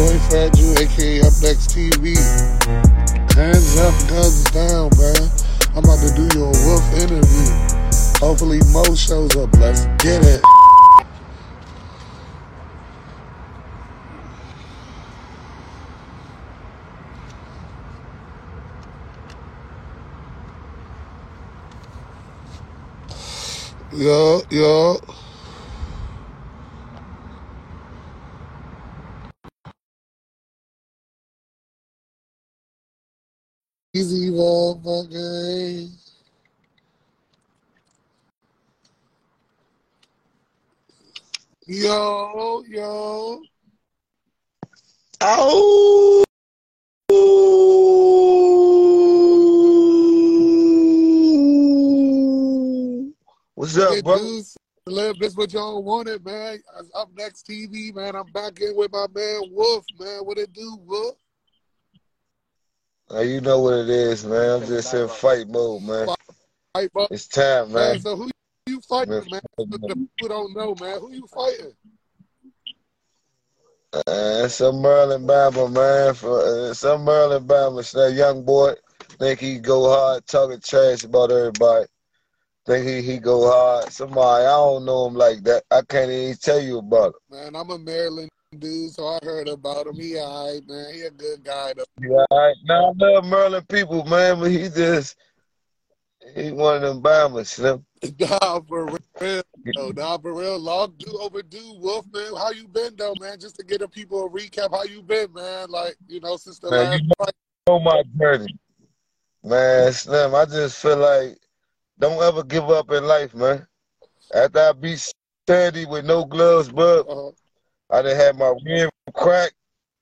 boy Fat aka Up Next TV. Hands up, guns down, man. I'm about to do you a wolf interview. Hopefully Mo shows up. Let's get it. Yo, yo. Easy motherfucker. Yo, yo. Oh. What's up, Hey, bro? dudes, this what y'all wanted, man. Up next TV, man. I'm back in with my man Wolf, man. What it do, Wolf? Uh, you know what it is, man. I'm just in fight mode, man. Fight, bro. It's time, Man, man. so who you fighting, Man, man? The people don't know, man. Who you fighting? Uh, some Merlin Bama, man. For uh, some Merlin Bama, that young boy think he go hard, talking trash about everybody. Think he he go hard. Somebody I don't know him like that. I can't even tell you about him. Man, I'm a Maryland dude, so I heard about him. He alright, man. He a good guy, though. Yeah, I, now I love Merlin people, man, but he just he one of them Bama, Slim. Nah, for real. No, nah, for real. Long due overdue, Wolf, man. How you been, though, man? Just to get the people a recap, how you been, man? Like, you know, since the Man, last you know- fight. on my journey. Man, Slim, I just feel like don't ever give up in life, man. After I beat Sandy with no gloves, bro, Uh, I done had my rim crack.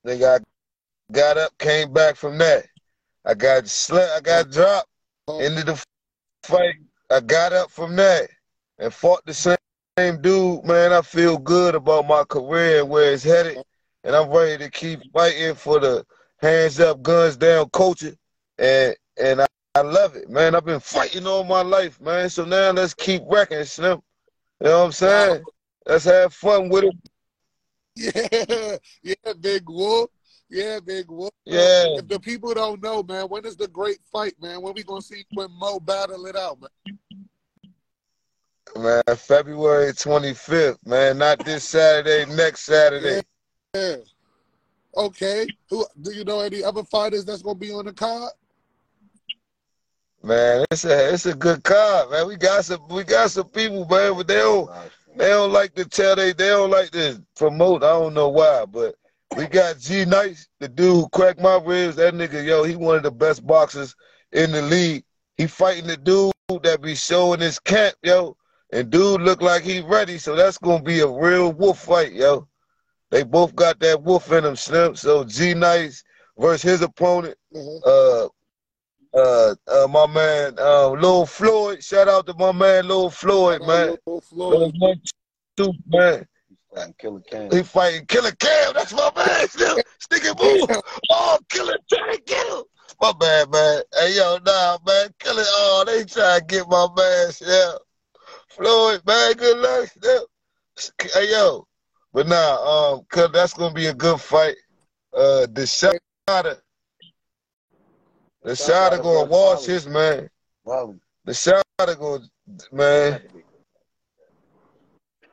They got got up, came back from that. I got slept, I got dropped, ended the fight. I got up from that and fought the same, same dude, man. I feel good about my career and where it's headed. And I'm ready to keep fighting for the hands up, guns down culture. And and I, I love it, man. I've been fighting all my life, man. So now let's keep wrecking, Slim. You know what I'm saying? Let's have fun with it. Yeah, yeah, Big Wolf. Yeah, Big Wolf. Yeah. If the people don't know, man, when is the great fight, man? When we gonna see when Mo battle it out, man? Man, February 25th, man. Not this Saturday, next Saturday. Yeah. Okay. Who do you know any other fighters that's gonna be on the card? Man, it's a it's a good card, man. We got some we got some people, man, but they don't they don't like to tell they they don't like to promote. I don't know why, but we got G Nice, the dude who cracked my ribs. That nigga, yo, he one of the best boxers in the league. He fighting the dude that be showing his camp, yo. And dude look like he ready, so that's gonna be a real wolf fight, yo. They both got that wolf in them, Slim. So G Nice versus his opponent, Uh-huh. uh uh, uh, my man, uh, Lil Floyd. Shout out to my man, Lil Floyd, man. Lil Lil Floyd. one, two, man. Killer Cam. He fighting Killer Cam. That's my man. Still sticking move. Oh, Killer trying to get him. My bad, man. Hey, yo, nah, man. Killer. Oh, they trying to get my man. Yeah. Floyd, man. Good luck. Still. Hey, yo. But nah, um, cause that's gonna be a good fight. Uh, the shot. The shot gonna wash his man. Wow. The shot gonna man.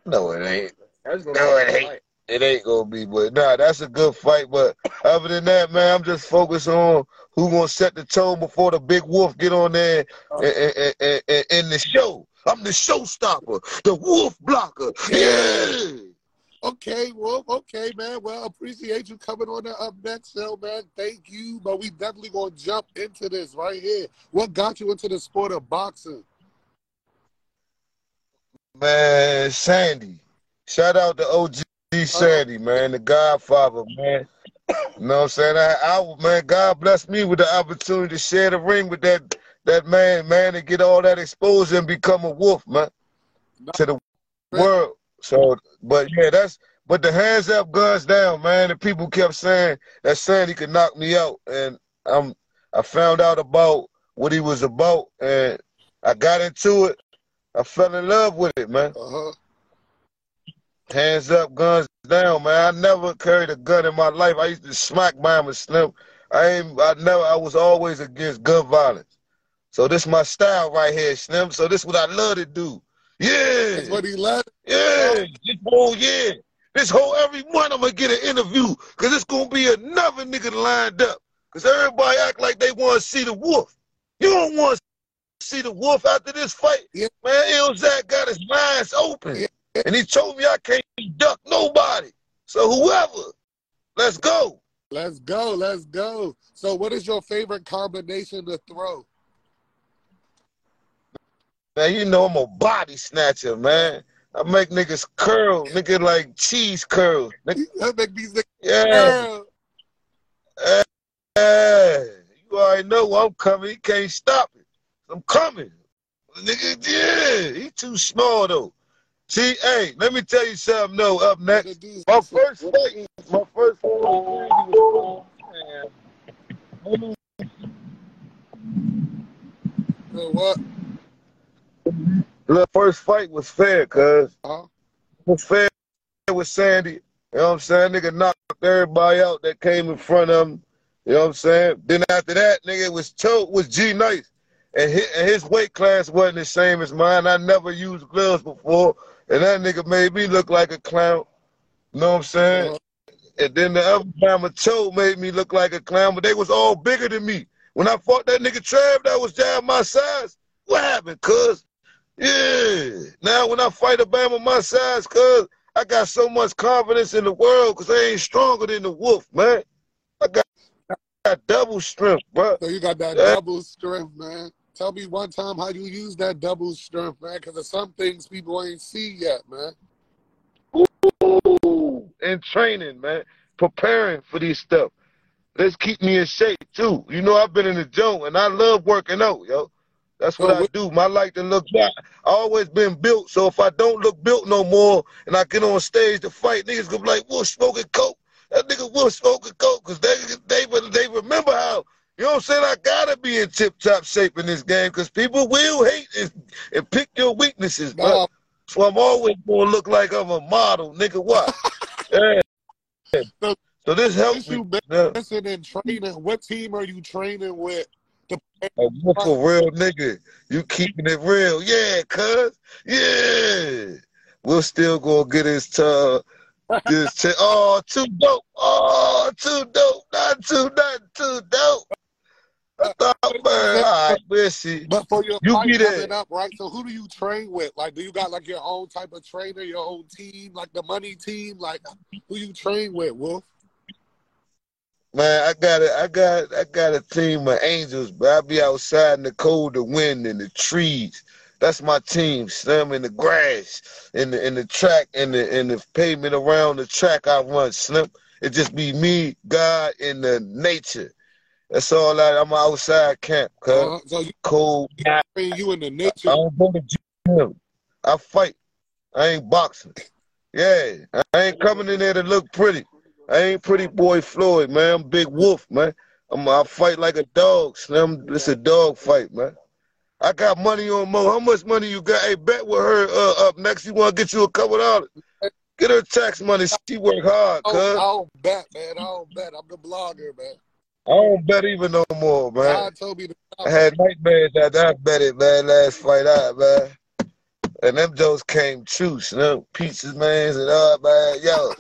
No, it ain't. No, it ain't. It ain't gonna be, but nah, that's a good fight. But other than that, man, I'm just focused on who gonna set the tone before the big wolf get on there and, and, and, and the show. I'm the showstopper, the wolf blocker. Yeah. Okay, Wolf. Okay, man. Well, appreciate you coming on the up next show, man. Thank you. But we definitely gonna jump into this right here. What got you into the sport of boxing? Man, Sandy. Shout out to OG uh-huh. Sandy, man, the Godfather, man. You know what I'm saying? I, I man, God bless me with the opportunity to share the ring with that that man, man, and get all that exposure and become a wolf, man, to the world. So, but yeah, that's but the hands up, guns down, man. The people kept saying that Sandy could knock me out, and I'm I found out about what he was about, and I got into it. I fell in love with it, man. Uh huh. Hands up, guns down, man. I never carried a gun in my life. I used to smack Bama Slim. I ain't I never I was always against gun violence. So this my style right here, Slim. So this what I love to do. Yeah. That's what he loved. Yeah. This whole year. This whole every month I'm gonna get an interview. Cause it's gonna be another nigga lined up. Cause everybody act like they wanna see the wolf. You don't want to see the wolf after this fight. Yeah. Man, Elzak got his minds open. Yeah. And he told me I can't duck nobody. So whoever, let's go. Let's go. Let's go. So, what is your favorite combination to throw? Man, you know I'm a body snatcher, man. I make niggas curl, nigga like cheese curls. Nigga, That make these niggas yeah, curl. yeah. You already know I'm coming. He can't stop it. I'm coming. Nigga, yeah. He too small though. See, hey, let me tell you something though, up next. My first fight, my first fight was. What? The first fight was fair, cuz. Huh? was fair with Sandy. You know what I'm saying? Nigga knocked everybody out that came in front of him. You know what I'm saying? Then after that, nigga was told was G Nice. And his, and his weight class wasn't the same as mine. I never used gloves before. And that nigga made me look like a clown. You know what I'm saying? Uh, And then the other time a toe made me look like a clown, but they was all bigger than me. When I fought that nigga Trav that was down my size, what happened, cuz? Yeah. Now when I fight a Bama my size, cuz I got so much confidence in the world because I ain't stronger than the wolf, man. I got, I got double strength, bro. so you got that Yeah. double strength, man. Tell me one time how you use that double strength, man, because there's some things people ain't see yet, man. Ooh, in training, man. Preparing for these stuff. Let's keep me in shape too. You know, I've been in the gym and I love working out, yo. That's what I do. My like to look back. I always been built, so if I don't look built no more and I get on stage to fight, niggas gonna be like, Wolf smoking coke. That nigga Wolf smoking coke, cause they they they remember how you know what I'm saying? I gotta be in tip top shape in this game because people will hate and, and pick your weaknesses, bro. So I'm always gonna look like I'm a model, nigga. What? yeah. So- So this helps you missing in training, what team are you training with? A wolf a real nigga. You keeping it real. Yeah, cuz. Yeah. We'll still gonna get his tongue. This t- oh, too dope. Oh, too dope. Not too, not too dope. I thought, man, all right, we'll. But for your You there. coming up, right? So who do you train with? Like, do you got like your own type of trainer, your own team, like the money team? Like, who you train with, Wolf? Man, I got a, I got, I got a team of angels, but I be outside in the cold, the wind, and the trees. That's my team. Slim in the grass, in the in the track, in the in the pavement around the track. I run Slim. It just be me, God, and the nature. That's all I. I'm outside camp, cuz Uh, so you cold. I train you in the nature. don't go to gym. I fight. I ain't boxing. Yeah, I ain't coming in there to look pretty. I ain't pretty boy Floyd, man. I'm big wolf, man. I'm I fight like a dog, Slim. It's a dog fight, man. I got money on Mo. How much money you got? Hey, bet with her uh, up next. You want to get you a couple dollars? Get her tax money. She work hard, cuz. I don't bet, man. I don't bet. I'm the blogger, man. I don't bet even no more, man. God told me to stop. I had nightmares after I bet it, man, last fight out, man. And them jokes came true, Slim. Pizzas, man, and all, man. Yo,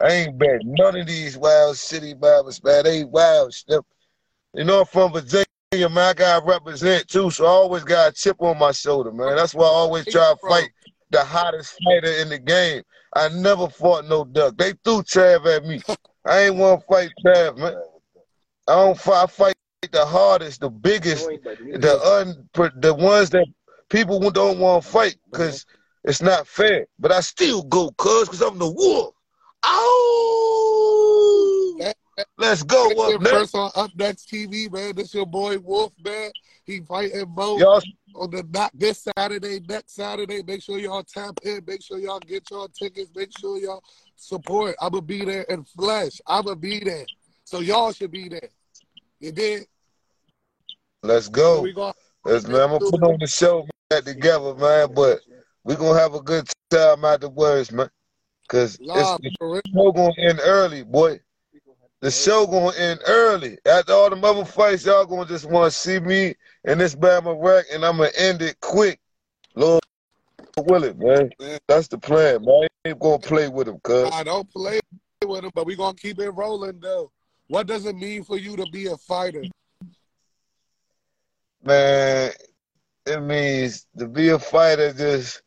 I ain't bet none of these wild city Bibles, man. They wild, Slim. You know, I'm from Virginia, man. I got to represent, too, so I always got a chip on my shoulder, man. That's why I always try to fight the hottest fighter in the game. I never fought no duck. They threw Trav at me. I ain't want to fight Trav, man. I don't fight. I fight the hardest, the biggest, the un, the ones that people don't want to fight because it's not fair. But I still go, cuz, because I'm the wolf. Oh! Ow! Let's go up next. first on Up Next TV, man. This your boy Wolf, man. He fighting Mo Y'all, on the not this Saturday, next Saturday. Make sure y'all tap in. Make sure y'all get y'all tickets. Make sure y'all support. I'ma be there in flesh. I'ma be there. So y'all should be there. You did? let's So go. we going Let's, man, I'm gonna put on the show man, together, man. But we gonna have a good time afterwards, man. Cause Nah, it's the show gonna end early, boy. The show gonna end early. After all the mother fights, y'all gonna just wanna see me in this Bama wreck, and I'm gonna end it quick. Lord will it, man. Man. That's the plan, man. I ain't gonna play with him, cuz. I don't play with him, but we gonna keep it rolling though. What does it mean for you to be a fighter? Man, it means to be a fighter just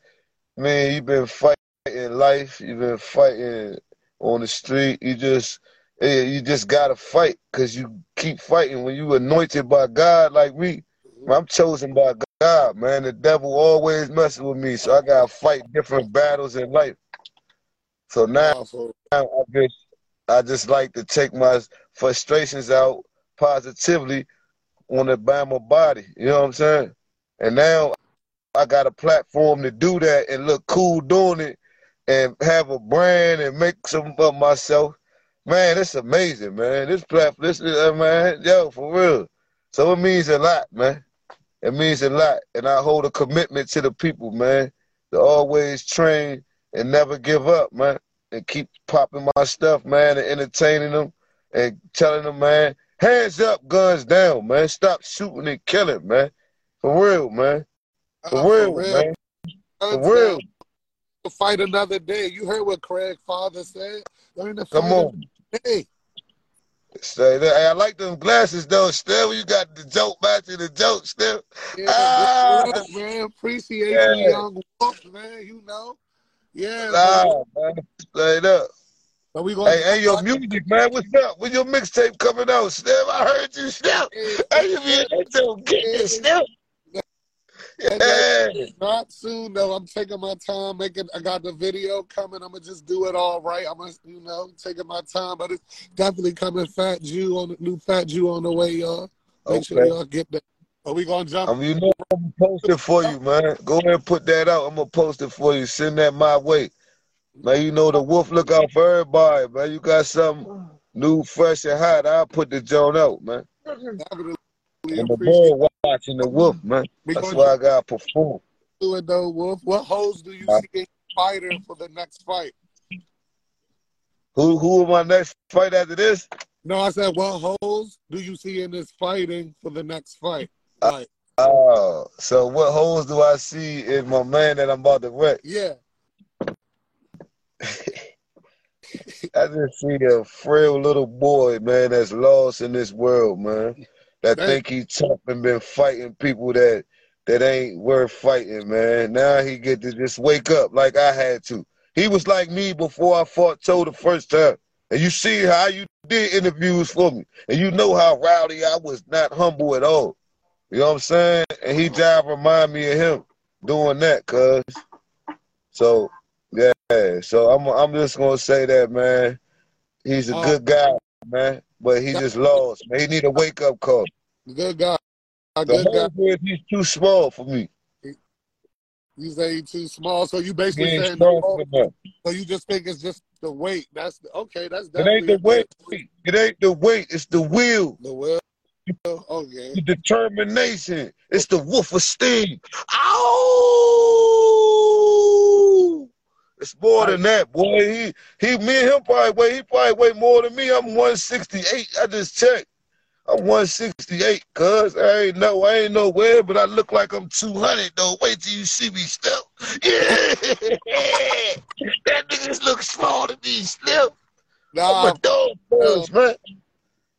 man, you've been fighting life, you've been fighting on the street, you just you just gotta fight because you keep fighting when you anointed by God like me. I'm chosen by God, man. The devil always messing with me, so I gotta fight different battles in life. So now for- I just I just like to take my frustrations out positively on the Bama body. You know what I'm saying? And now I got a platform to do that and look cool doing it and have a brand and make some of myself. Man, it's amazing, man. This platform, this is, uh, man, yo, for real. So it means a lot, man. It means a lot. And I hold a commitment to the people, man, to always train and never give up, man and keep popping my stuff, man, and entertaining them and telling them, man, hands up, guns down, man. Stop shooting and killing, man. For real, man. For uh, real, man. For real. To fight another day. You heard what Craig father said. Learn to Come fight on. day. Say that. Hey, I like them glasses though, still. You got the joke matching the joke still. Yeah, Ah. man. Appreciate Yeah. you, young wolf, man. You know. Yeah. Nah, man. Straight up. But we gonna Hey, hey, your music, man. What's up? When your mixtape coming out, Steph? I heard you, Steph. Hey, you be into get this, Steph. Yeah. Not soon though. I'm taking my time making. I got the video coming. I'm gonna just do it all right. I'm gonna, you know, taking my time, but it's definitely coming. Fat Jew on the new Fat Jew on the way, y'all. Make sure Okay. y'all get that. Are we gonna jump? Um, you know I'm gonna post it for you, man. Go ahead and put that out. I'm gonna post it for you. Send that my way. Man, you know the wolf look out for everybody, man. You got something new, fresh, and hot. I'll put the joint out, man. Definitely And the appreciate boy watching the wolf, mm-hmm. man. We That's why I gotta perform. do it though, Wolf. What holes do you Uh, see in fighter for the next fight? Who who am I next fight after this? No, I said what holes do you see in this fighting for the next fight? Uh, like, Oh, so what holes do I see in my man that I'm about to wreck? yeah. I just see a frail little boy, man, that's lost in this world, man. That think he tough and been fighting people that that ain't worth fighting, man. Now he get to just wake up like I had to. He was like me before I fought Toe the first time. And you see how you did interviews for me. And you know how rowdy I was not humble at all. You know what I'm saying? And he just remind me of him doing that, cuz. So yeah, so I'm I'm just gonna say that, man. He's a Uh, good guy, man, but he just lost. Man, he need a wake up call. Good guy. A The good guy. is he's too small for me. You say he too small, so you basically saying oh, so you just think it's just the weight. That's okay. That's It ain't the good- weight. It ain't the weight. It's the will, The will. Oh, okay. the determination. It's the wolf of steam. Ow! It's more than that, boy. He he me and him probably weigh he probably weigh more than me. I'm 168. I just checked. I'm 168, cuz I ain't know I ain't nowhere, but I look like I'm 200 though. Wait till you see me still. Yeah, that niggas look small to me still. I'm a dog house, um, man.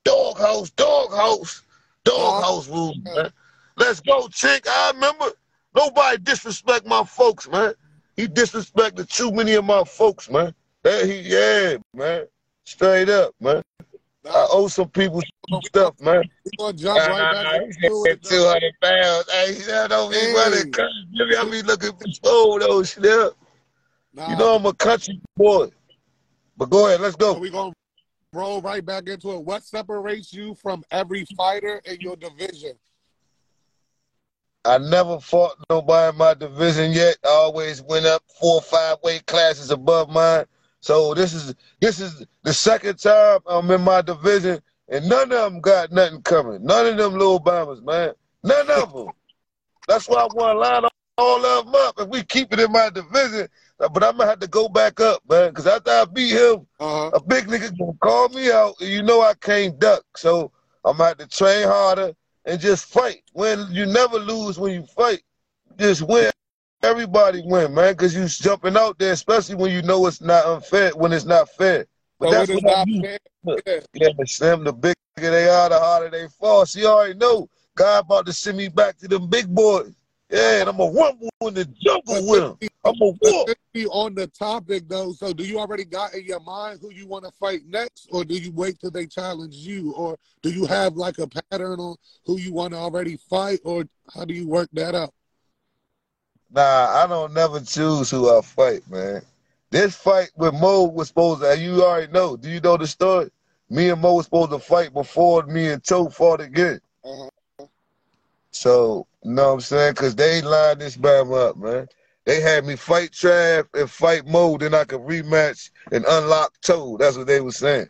Dog house, dog house, dog house room, man. Let's go, chick. I remember nobody disrespect my folks, man. He disrespected too many of my folks, man. That he, yeah, man. Straight up, man. I owe some people some stuff, man. we gonna jump right back into it. Two hundred pounds. Hey, that don't be Hey. running. Maybe I be looking for soul though, still. Nah, You know I'm a country boy. But go ahead, let's so go. we gonna roll right back into it. What separates you from every fighter in your division? I never fought nobody in my division yet. I always went up four or five weight classes above mine. So this is this is the second time I'm in my division, and none of them got nothing coming. None of them little bombers, man. None of them. That's why I want to line all of them up. If we keep it in my division, but I'm gonna have to go back up, man. Because after I beat him, Uh-huh. a big nigga gonna call me out, and you know I can't duck. So I'm gonna have to train harder and just fight. When you never lose when you fight, just win. Everybody win, man, because you jumping out there, especially when you know it's not unfair, when it's not fair. But So that's what I do. fair. Yeah. Slim, the bigger they are, the harder they fall. She already know God about to send me back to them big boys. Yeah, and I'm a rumble in the jungle with them. I'm a whoop. since on the topic though, so do you already got in your mind who you want to fight next, or do you wait till they challenge you, or do you have like a pattern on who you want to already fight, or how do you work that out? Nah, I don't never choose who I fight, man. This fight with Mo was supposed to, you already know. Do you know the story? Me and Mo was supposed to fight before me and Toe fought again. Uh-huh. So, you know what I'm saying? Because they lined this bam up, man. They had me fight Trav and fight Mo, then I could rematch and unlock Toe. That's what they was saying.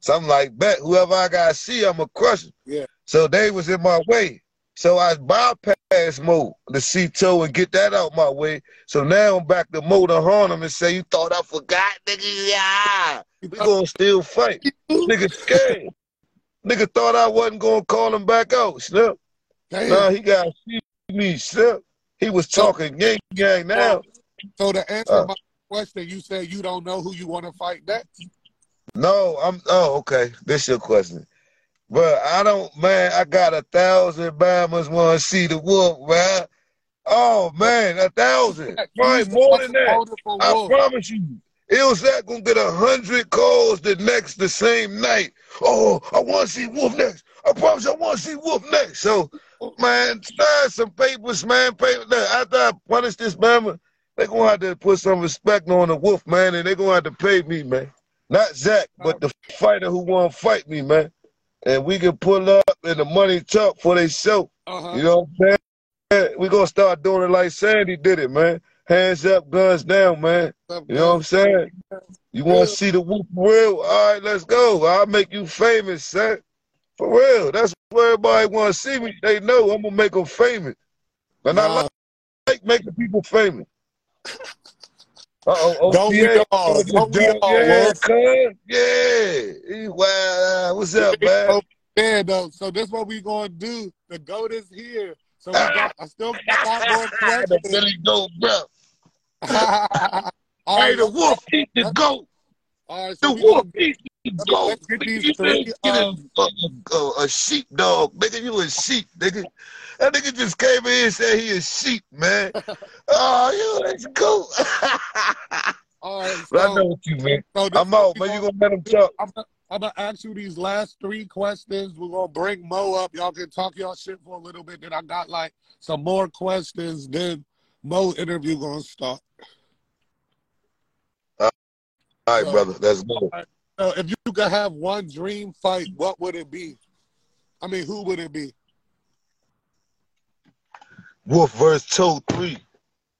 So I'm like, bet whoever I got to see, I'm going to crush him. Yeah. So they was in my way. So I bypassed Mo to see Toe and get that out my way. So now I'm back to Mo to harm him and say, you thought I forgot, nigga? Yeah. We gonna still fight. Nigga scared. Nigga thought I wasn't gonna call him back out, Snip. Damn. Nah, he got me, Snip. He was talking gang gang now. So to answer Uh. my question, you said you don't know who you want to fight next. No, I'm oh okay. This your question. But I don't man, I got a thousand Bammers wanna see the wolf, man. Oh man, a thousand. Right, more than that. I Wolf. promise you. Ilzak gonna get a hundred calls the next the same night. Oh, I wanna see Wolf next. I promise you I wanna see Wolf next. So man, sign some papers, man. Paper. Look, after I punish this man, they gonna have to put some respect on the Wolf, man, and they gonna have to pay me, man. Not Zach, but the fighter who wanna fight me, man. And we can pull up and the money talk for they show. Uh-huh. You know what I'm saying? We gonna start doing it like Sandy did it, man. Hands up, guns down, man. You know what I'm saying? You want to see the for real? All right, let's go. I'll make you famous, son. For real. That's where everybody want to see me. They know I'm gonna make them famous, and I Nah. like, like making people famous. Uh oh, Don't we all? Don't we all, Yeah, cuz. Yeah. Wow. What's up, man? Yeah, though. So this what we gonna do. The goat is here. So got. I still got more the questions. Billy Goat, bro. Hey, the wolf eat the goat. all right. The So we wolf eat the get these three, a, um, a, a, a sheepdog, nigga. You a sheep, nigga. That nigga just came in and said he a sheep, man. oh, you a goat. all right. but I know what you mean. so I'm out, man. You gonna let him talk? I'm gonna, I'm gonna ask you these last three questions. We're gonna bring Mo up. Y'all can talk y'all shit for a little bit. Then I got like some more questions. Then Mo interview gonna start. All right, So- brother. Let's go. If you could have one dream fight, what would it be? I mean, who would it be? Wolf verse Toe 3.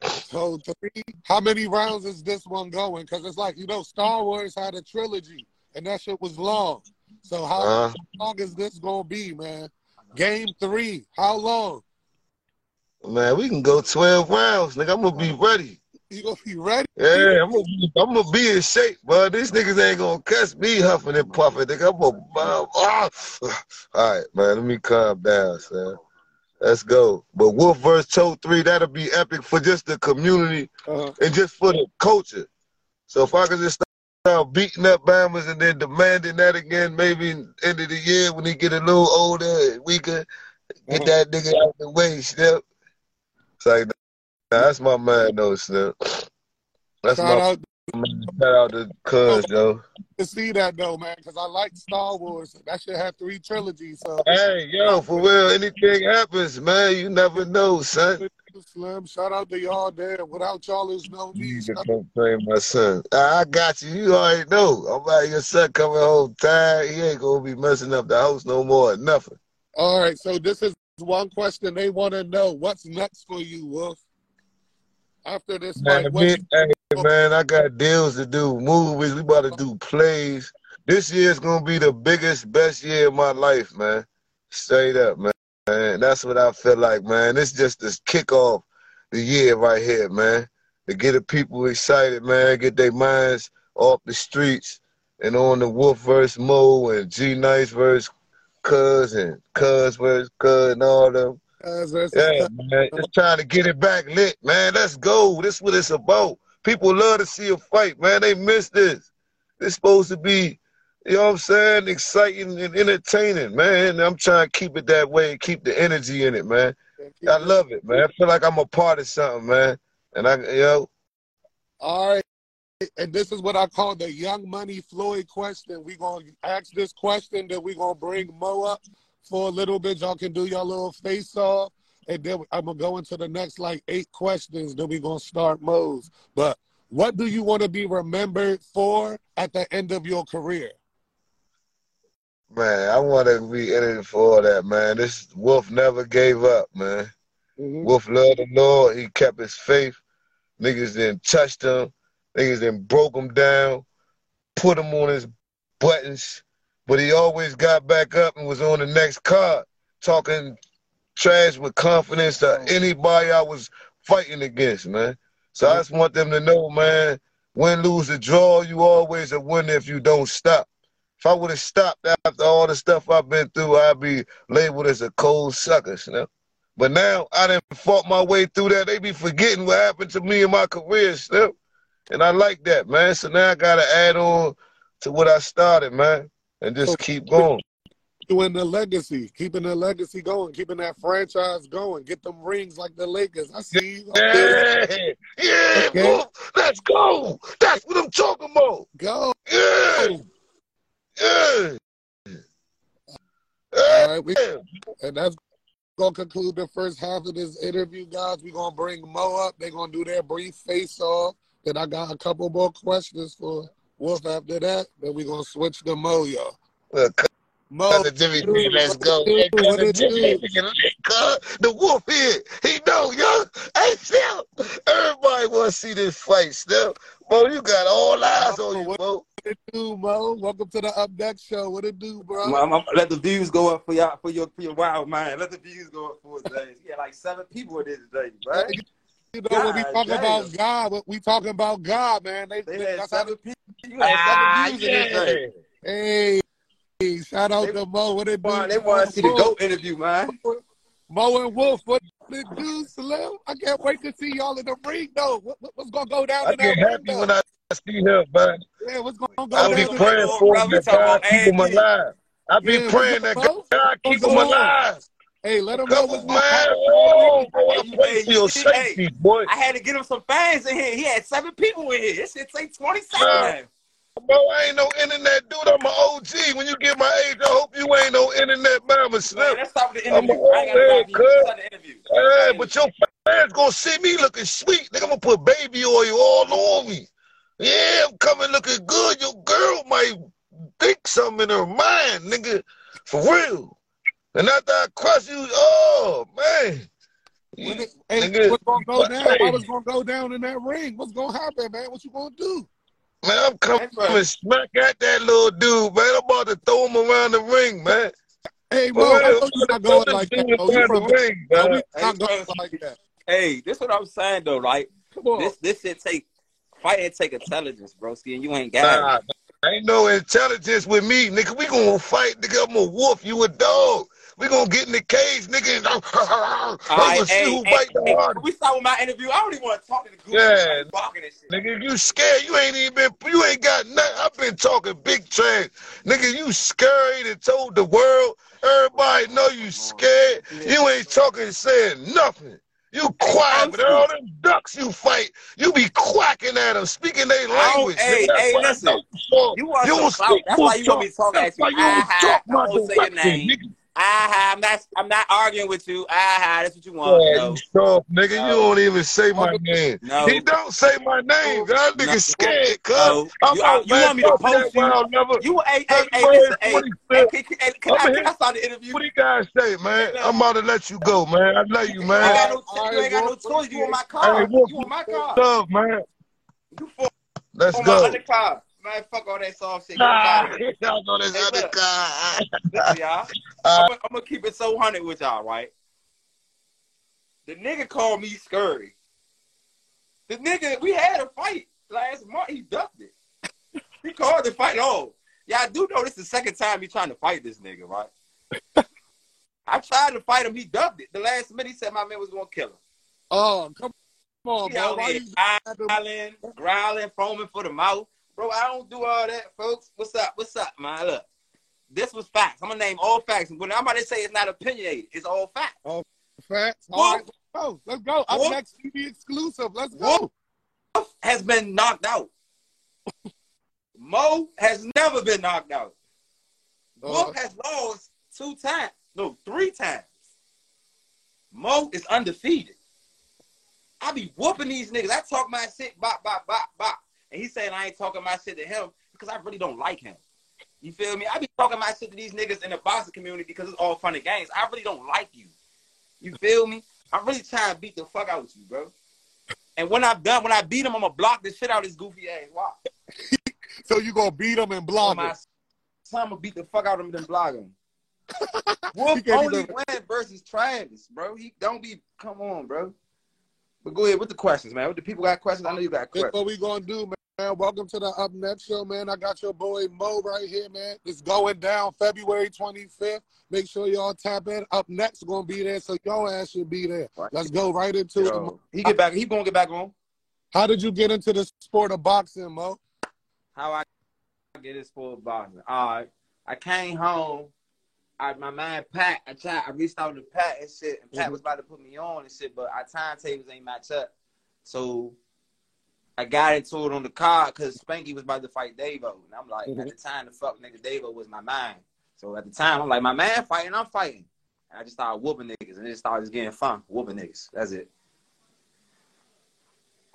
So three. How many rounds is this one going? Because it's like you know, Star Wars had a trilogy, and that shit was long. So how Uh, long is this gonna be, man? Game three. How long? man, we can go 12 rounds, nigga. I'm gonna be ready. You gonna be ready? Yeah, I'm gonna, be, I'm gonna be in shape, bud. These niggas ain't gonna catch me huffing and puffing, nigga. I'm gonna, ah. All right, man. Let me calm down, son. Let's go. But Wolf versus Toe 3, that'll be epic for just the community Uh, and just for the culture. So if I could just start beating up Bammers and then demanding that again, maybe end of the year when he get a little older, we could get Uh-huh. that nigga out the way, Snip. It's like, that's my man, though, Snip. That's shout my out man. Shout out to Cuz, yo. to see that though, man, because I like Star Wars. That should have three trilogies. So Hey, yo, for real, anything happens, man. You never know, son. Slim, shout out to y'all there. Without y'all, there's no me. Can't play my son. I got you. You already know. I'm about your son coming home tired. He ain't gonna be messing up the house no more or nothing. All right, so this is one question they want to know. What's next for you, Wolf? After this Man, fight, what's hey, man, I got deals to do, movies. We about to do plays. This year's gonna be the biggest, best year of my life, man. Straight up, man. Man, that's what I feel like, man. It's just this kickoff the year right here, man. to get the people excited, man, get their minds off the streets and on the Wolf verse Mo and G Nice verse Cuz and Cuz verse Cuz and all them. Yeah, man. Just trying to get it back lit, man. Let's go. This is what it's about. People love to see a fight, man. They miss this. It's supposed to be, you know what I'm saying, exciting and entertaining, man. I'm trying to keep it that way and keep the energy in it, man. I love it, man. I feel like I'm a part of something, man. And I, you know. All right. And this is what I call the Young Money Floyd question. We're going to ask this question, then we're going to bring Mo up for a little bit. Y'all can do your little face off. And then I'm going to go into the next like eight questions. Then we're going to start Mo's. But what do you want to be remembered for at the end of your career? Man, I want to be in it for that, man. This Wolf never gave up, man. Mm-hmm. Wolf loved the Lord. He kept his faith. Niggas didn't touch him. Niggas didn't broke him down, put him on his buttons. But he always got back up and was on the next card, talking trash with confidence to mm. anybody I was fighting against, man. So I just want them to know, man, win, lose, or draw, you always a winner if you don't stop. If I would have stopped after all the stuff I've been through, I'd be labeled as a cold sucker, you know? But now I didn't fought my way through that. They be forgetting what happened to me in my career, still. And I like that, man. So now I gotta add on to what I started, man and just so, keep going. Doing the legacy, keeping the legacy going, keeping that franchise going, get them rings like the Lakers. I see you. Yeah, yeah, okay. let's go. That's what I'm talking about. Go. Yeah. Yeah. All right, we, and that's gonna conclude the first half of this interview, guys. We're gonna bring Mo up. They're gonna do their brief face off. Then I got a couple more questions for Wolf after that, then we're gonna switch to Mo, y'all. Look, Mo, Jimmy, dude, let's go. Hey, Jimmy, the wolf here. He know, yo. Hey, still, everybody want to see this fight, still. Mo, you got all eyes on you, Mo. What it do, Mo? Welcome to the Up Next show. What it do, bro? I'm, I'm, let the views go up for y'all, for your, for your wild man. Let the views go up for today. Yeah, like seven people in this today, right? You know, God, when we talking damn. about God, we talking about God, man. They, they, they had seven people. You had ah, seven views yeah. in this Hey, shout out they, to Mo. What they do? They want to see the GOAT interview, man. Mo and Wolf, what they do, Slim? I can't wait to see y'all in the ring, though. What, what's going to go down I in that ring, happy when I see him, man. Yeah, what's going to go I'll down be praying for him that God keep him alive. I'll be praying that God keep him alive. Hey, let him know what's man. Hey, you see, safety, hey, boy. I had to get him some fans in here. He had seven people in here. This shit say 27. Uh, bro, I ain't no internet dude. I'm an OG. When you get my age, I hope you ain't no internet mama snap. let's stop the interview. I'm I ain't got the interview. Hey, but your fans gonna see me looking sweet. Nigga, I'm gonna put baby oil all on me. Yeah, I'm coming looking good. Your girl might think something in her mind, nigga. For real. And after I crush you, oh man. When it, hey, nigga, what's gonna go down? Hey. What's gonna go down in that ring? What's gonna happen, man? What you gonna do? Man, I'm coming and smack at that little dude, man. I'm about to throw him around the ring, man. Hey, bro, I know you're not going like that. Oh, you from, ring, no, we not going like that. Hey, this is what I'm saying though, right? Come on. This this shit take fighting take intelligence, bro. See, and you ain't got nah, Ain't no intelligence with me, nigga. We gonna fight, nigga. I'm a wolf, you a dog. We gonna get in the cage, nigga. And I'm, right, hey, hey, hey, we start with my interview. I don't even want to talk to the group. Yeah, nigga, you scared? You ain't even been. You ain't got nothing. I've been talking big trash, nigga. You scared and told the world. Everybody know you scared. You ain't talking, saying nothing. You quiet, but all them ducks you fight, you be quacking at them, speaking their language. Hey, hey, listen. You want you some That's why you want me to talk at you. I, I, I won't say your name. Nigga. Ah, I'm not. I'm not arguing with you. Ah, that's what you want. Yeah, no. you stop, nigga. No. You don't even say my name. No. He don't say my name. That nigga no. scared. Cause no. I'm you, out, you want me to post you? I'll Never. You, hey, hey, hey, listen, hey, hey, hey, hey, can, I, can I start the interview? What do you guys say, man? I'm about to let you go, man. I love you, man. I got no, you ain't got no choice. You want my car? You want my car? Love, man. You for Let's go. My other car. Man, fuck all that soft shit. Nah, y'all know this hey, other look, guy. Listen, y'all. Uh, I'm, gonna keep it so hunted with y'all, right? The nigga called me scurry. The nigga, we had a fight last month. He ducked it. He called the fight Oh, Yeah, I do know this is the second time he's trying to fight this nigga, right? I tried to fight him. He ducked it. The last minute, he said my man was gonna kill him. Oh, come on, bro. Why you growling, growling, foaming for the mouth, bro? I don't do all that, folks. What's up? What's up, man? Look, this was facts. I'm gonna name all facts. When I'm about to say it's not opinionated, it's all facts. All facts. All right, let's go. Let's go. Up Wolf. next TV exclusive. Let's go. Wolf has been knocked out. Mo has never been knocked out. Uh, Wolf has lost two times. No, three times. Mo is undefeated. I be whooping these niggas. I talk my shit, bop, bop, bop, bop. And he's saying I ain't talking my shit to him because I really don't like him. You feel me? I be talking my shit to these niggas in the boxing community because it's all fun and games. I really don't like you. You feel me? I'm really trying to beat the fuck out with you, bro. And when I'm done, when I beat him, I'm gonna block the shit out of his goofy ass. Why? so you gonna beat him and block him? Son, I'm gonna beat the fuck out of him and block him. Wolf only win versus Travis, bro. He don't be. Come on, bro. But go ahead with the questions, man. What the people got questions? I know you got questions. what we gonna do, man. Welcome to the Up Next show, man. I got your boy Mo right here, man. It's going down February 25th. Make sure y'all tap in. Up next gonna be there, so your ass should be there. Right. Let's go right into Yo, it. He get back. He gonna get back on. How did you get into the sport of boxing, Mo? How I get this sport of boxing? All right. I came home I, my man Pat, I tried, I reached out to Pat and shit, and Pat mm-hmm. was about to put me on and shit, but our timetables ain't match up. So I got into it on the card because Spanky was about to fight Davo. And I'm like, mm-hmm. at the time, the fuck nigga Davo was my mind. So at the time, I'm like, my man fighting, I'm fighting. And I just started whooping niggas, and it started just getting fun, whooping niggas. That's it.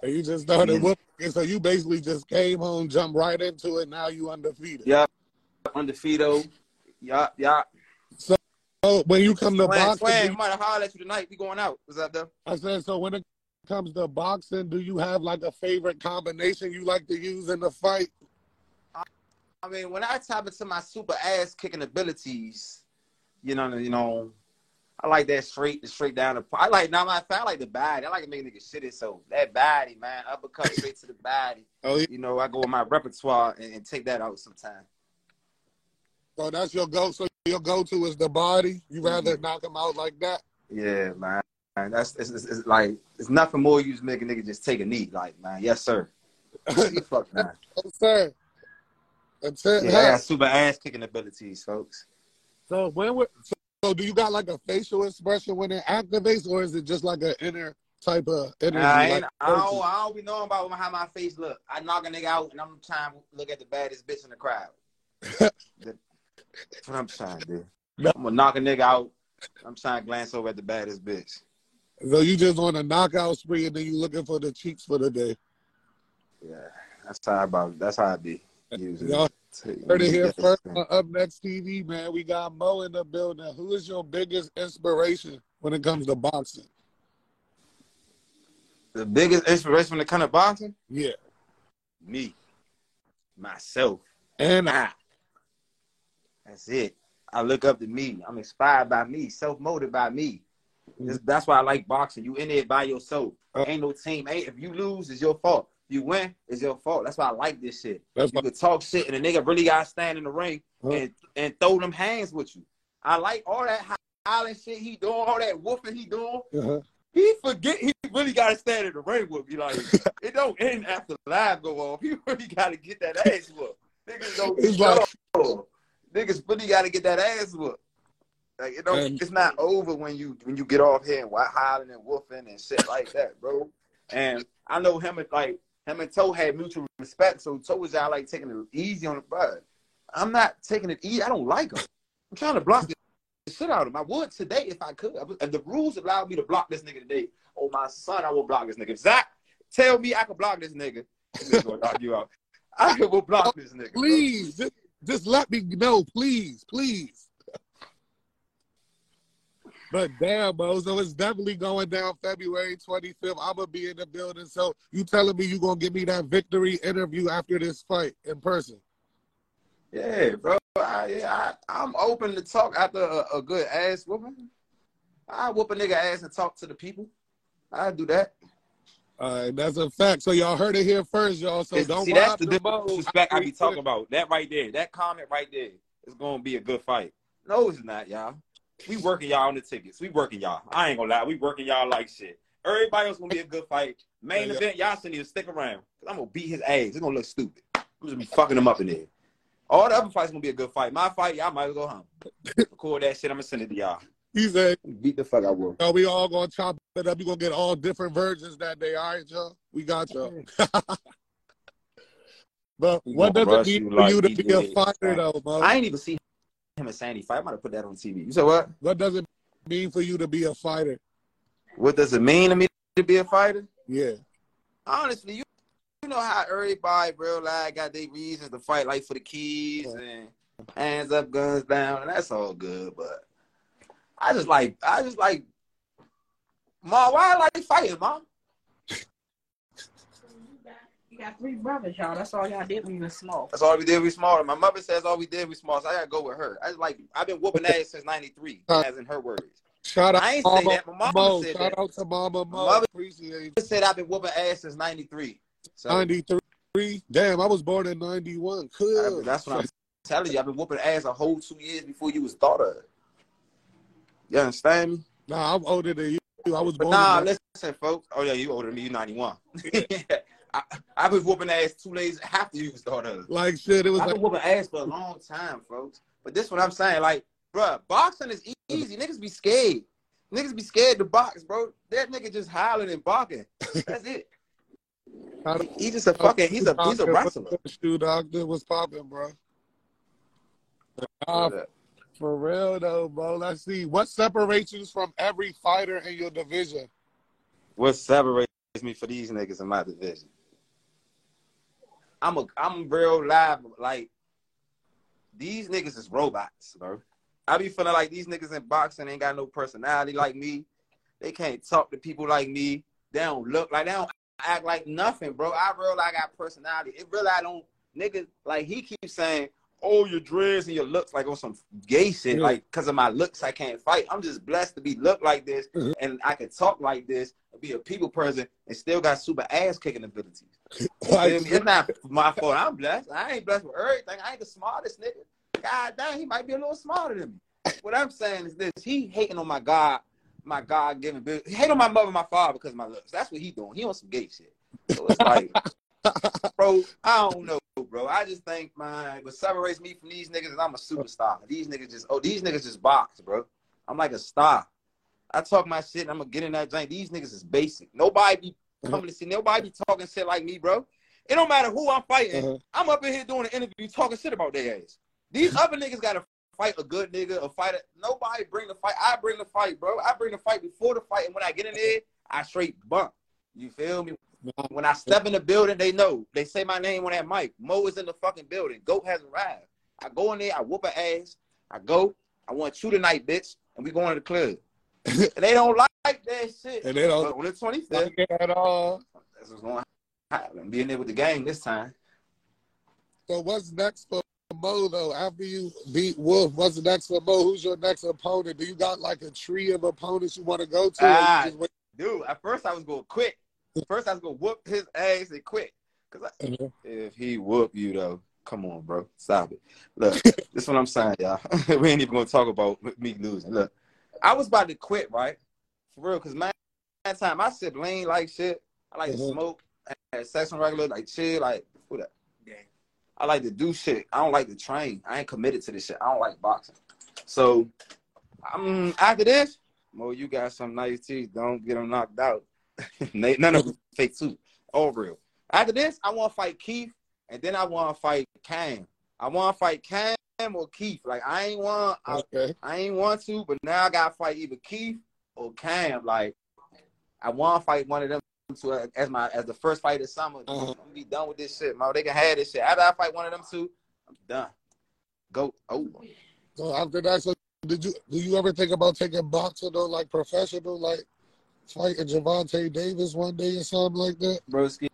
And you just started yeah. whooping, so you basically just came home, jumped right into it. Now you undefeated. Yeah, undefeated. Yeah, yeah. Oh, when you come to boxing, Swan, we might have hollered at you tonight. We going out. What's up, though? I said so. When it comes to boxing, do you have like a favorite combination you like to use in the fight? I mean, when I tap into my super ass kicking abilities, you know, you know, I like that straight, straight down the. I like now my I like the body. I like to make niggas shit it. So that body, man, uppercut straight to the body. Oh, yeah. You know, I go with my repertoire and, and take that out sometime. So that's your go. So your go to is the body. You rather mm-hmm. knock him out like that? Yeah, man. That's it's, it's, it's, like it's nothing more you just make a nigga just take a knee. Like, man, yes sir. fuck man. Yes, sir. It. Yeah, I got super ass kicking abilities, folks. So when we, so, so do you got like a facial expression when it activates, or is it just like an inner type of energy? I, like I, don't, I don't be knowing about how my face look. I knock a nigga out and I'm trying to look at the baddest bitch in the crowd. that's what I'm trying to do. I'm gonna knock a nigga out. I'm trying to glance over at the baddest bitch. So you just on a knockout spree and then you looking for the cheeks for the day. Yeah, that's how I about. That's how I be. Usually. Y'all heard it here first on Up Next TV, man. We got Mo in the building. Who is your biggest inspiration when it comes to boxing? The biggest inspiration when it comes to boxing? Yeah. Me. Myself. And I. That's it. I look up to me. I'm inspired by me, self motivated by me. That's why I like boxing. You in there by yourself. Uh, Ain't no team. Ain't if you lose, it's your fault. If you win, it's your fault. That's why I like this shit. That's you could talk shit and a nigga really gotta stand in the ring uh, and, and throw them hands with you. I like all that howling shit he doing, all that woofing he doing. Uh-huh. He forget he really gotta stand in the ring with me. Like it don't end after the live go off. He really gotta get that ass whooped. Niggas don't it's like, niggas really got to get that ass whooped. Like it don't, and, it's not over when you when you get off here and hollering and woofing and shit like that, bro. And I know him and like him and Toe had mutual respect, so Toe was out like taking it easy on the bud. I'm not taking it easy. I don't like him. I'm trying to block the shit out of him. I would today if I could. If the rules allowed me to block this nigga today, oh my son, I will block this nigga. If Zach tell me I can block this nigga, I'm gonna knock you out. I will block this nigga. Please, just let me know, please, please. But damn, bro. So it's definitely going down February 25th. I'm gonna be in the building. So you telling me you gonna give me that victory interview after this fight in person? Yeah, bro. I, yeah, I, am open to talk after a, a, good ass whooping. I whoop a nigga ass and talk to the people. I do that. Uh, that's a fact. So y'all heard it here first, y'all. So It's- don't see, that's the the disrespect I be talking about. That right there, that comment right there is gonna be a good fight. No, it's not, y'all. We working y'all on the tickets. We working y'all. I ain't gonna lie. We working y'all like shit. Everybody else gonna be a good fight. Main Yeah, event, y'all need to stick around. Cause I'm gonna beat his ass. It's gonna look stupid. I'm just gonna be fucking him up in there. All the other fights gonna be a good fight. My fight, y'all might as well go home. Record that shit. I'm gonna send it to y'all. He said, Beat the fuck out of him. We all gonna chop it up. You gonna get all different versions that day. All right, y'all. We got y'all." but We what does it mean for like you to be a fighter, though, Mo? I ain't even see him and Sandy fight. I might have put that on TV. You said what? What does it mean for you to be a fighter? What does it mean to me to be a fighter? Yeah. honestly, you, you know how everybody, bro, like got their reasons to fight, like for the keys and hands up, guns down, and that's all good. But I just like, I just like, mom, why I like fighting, mom? You got three brothers, y'all. That's all y'all did when you were small. That's all we did. We small. My mother says all we did. We small. So I gotta go with her. I like. I've been whooping ass since '93, as in her words. Shout out, I ain't say Mama that. My mama Mo. said Shout that. out to Mama Mo. Mother- Appreciate She said I've been whooping ass since '93. So 93. Damn, I was born in 91. Cool. that's what I'm telling you. I've been whooping ass a whole two years before you was thought of. You understand me? Nah, I'm older than you. I was born. But born nah, in listen, folks. Oh yeah, you older than me. You 91. I, I was whooping ass two days after you thought like shit. It was I've like been whooping ass for a long time, folks. But this what I'm saying, like, bruh, boxing is easy. Niggas be scared. Niggas be scared to box, bro. That nigga just howling and barking. That's it. He, he just a fucking. He's a he's a wrestler. Shoe doctor was popping, bro. Nah, for real though, bro. Let's see. What separates you from every fighter in your division? What separates me for these niggas in my division? I'm a I'm real live like these niggas is robots, bro. I be feeling like these niggas in boxing ain't got no personality like me. They can't talk to people like me. They don't look like they don't act like nothing, bro. I real I got personality. It really I don't niggas like he keeps saying, Oh, your dreads and your looks like on some gay shit, Yeah. like because of my looks I can't fight. I'm just blessed to be look like this Mhm. and I can talk like this and be a people person and still got super ass kicking abilities. You Like, feel me? It's not my fault. I'm blessed. I ain't blessed with everything. I ain't the smartest nigga. God damn, he might be a little smarter than me. What I'm saying is this: he hating on my God, my God given hate on my mother, and my father because of my looks. That's what he doing. He on some gay shit. So it's like, bro, I don't know, bro. I just think, my what separates me from these niggas is I'm a superstar. These niggas just, oh, these niggas just box, bro. I'm like a star. I talk my shit. and I'm gonna get in that joint. These niggas is basic. Nobody be coming to see. Nobody be talking shit like me, bro. It don't matter who I'm fighting. Uh-huh. I'm up in here doing an interview talking shit about their ass. These other niggas gotta fight a good nigga, a fighter. Nobody bring the fight. I bring the fight, bro. I bring the fight before the fight, and when I get in there, I straight bump. You feel me? When I step in the building, they know. They say my name on that mic. Mo is in the fucking building. Goat has arrived. I go in there, I whoop her ass. I go. I want you tonight, bitch, and we going to the club. and they don't like that shit. And they don't But on the 25th, like at all. that's what's going to happen. Being there with the gang this time. So what's next for Mo though? After you beat Wolf, what's next for Mo? Who's your next opponent? Do you got like a tree of opponents you want to go to? Ah, just Dude, at first I was going to quit. First I was going to whoop his ass and quit. Because i if he whoop you, though, come on, bro. Stop it. Look, this is what I'm saying, y'all. we ain't even going to talk about me losing. Look, I was about to quit, right? For real, because man, that time I sip lean like shit. I like to Mhm. smoke, I had sex on regular, like chill, like, who that? I like to do shit. I don't like to train. I ain't committed to this shit. I don't like boxing. So, um, after this, Mo, you got some nice teeth. Don't get them knocked out. None of them fake too. All real. After this, I want to fight Keith, and then I want to fight Cam. I want to fight Cam or Keith. Like I ain't want, Okay. I ain't want to, but now I got to fight either Keith or Cam. Like I want to fight one of them to as my as the first fight of summer. Uh-huh. I'm gonna be done with this shit, Mo. They can have this shit. After I fight one of them two, I'm done. Go. Oh, So after that, so did you do you ever think about taking boxing or like professional, like fighting Gervonta Davis one day or something like that? broski.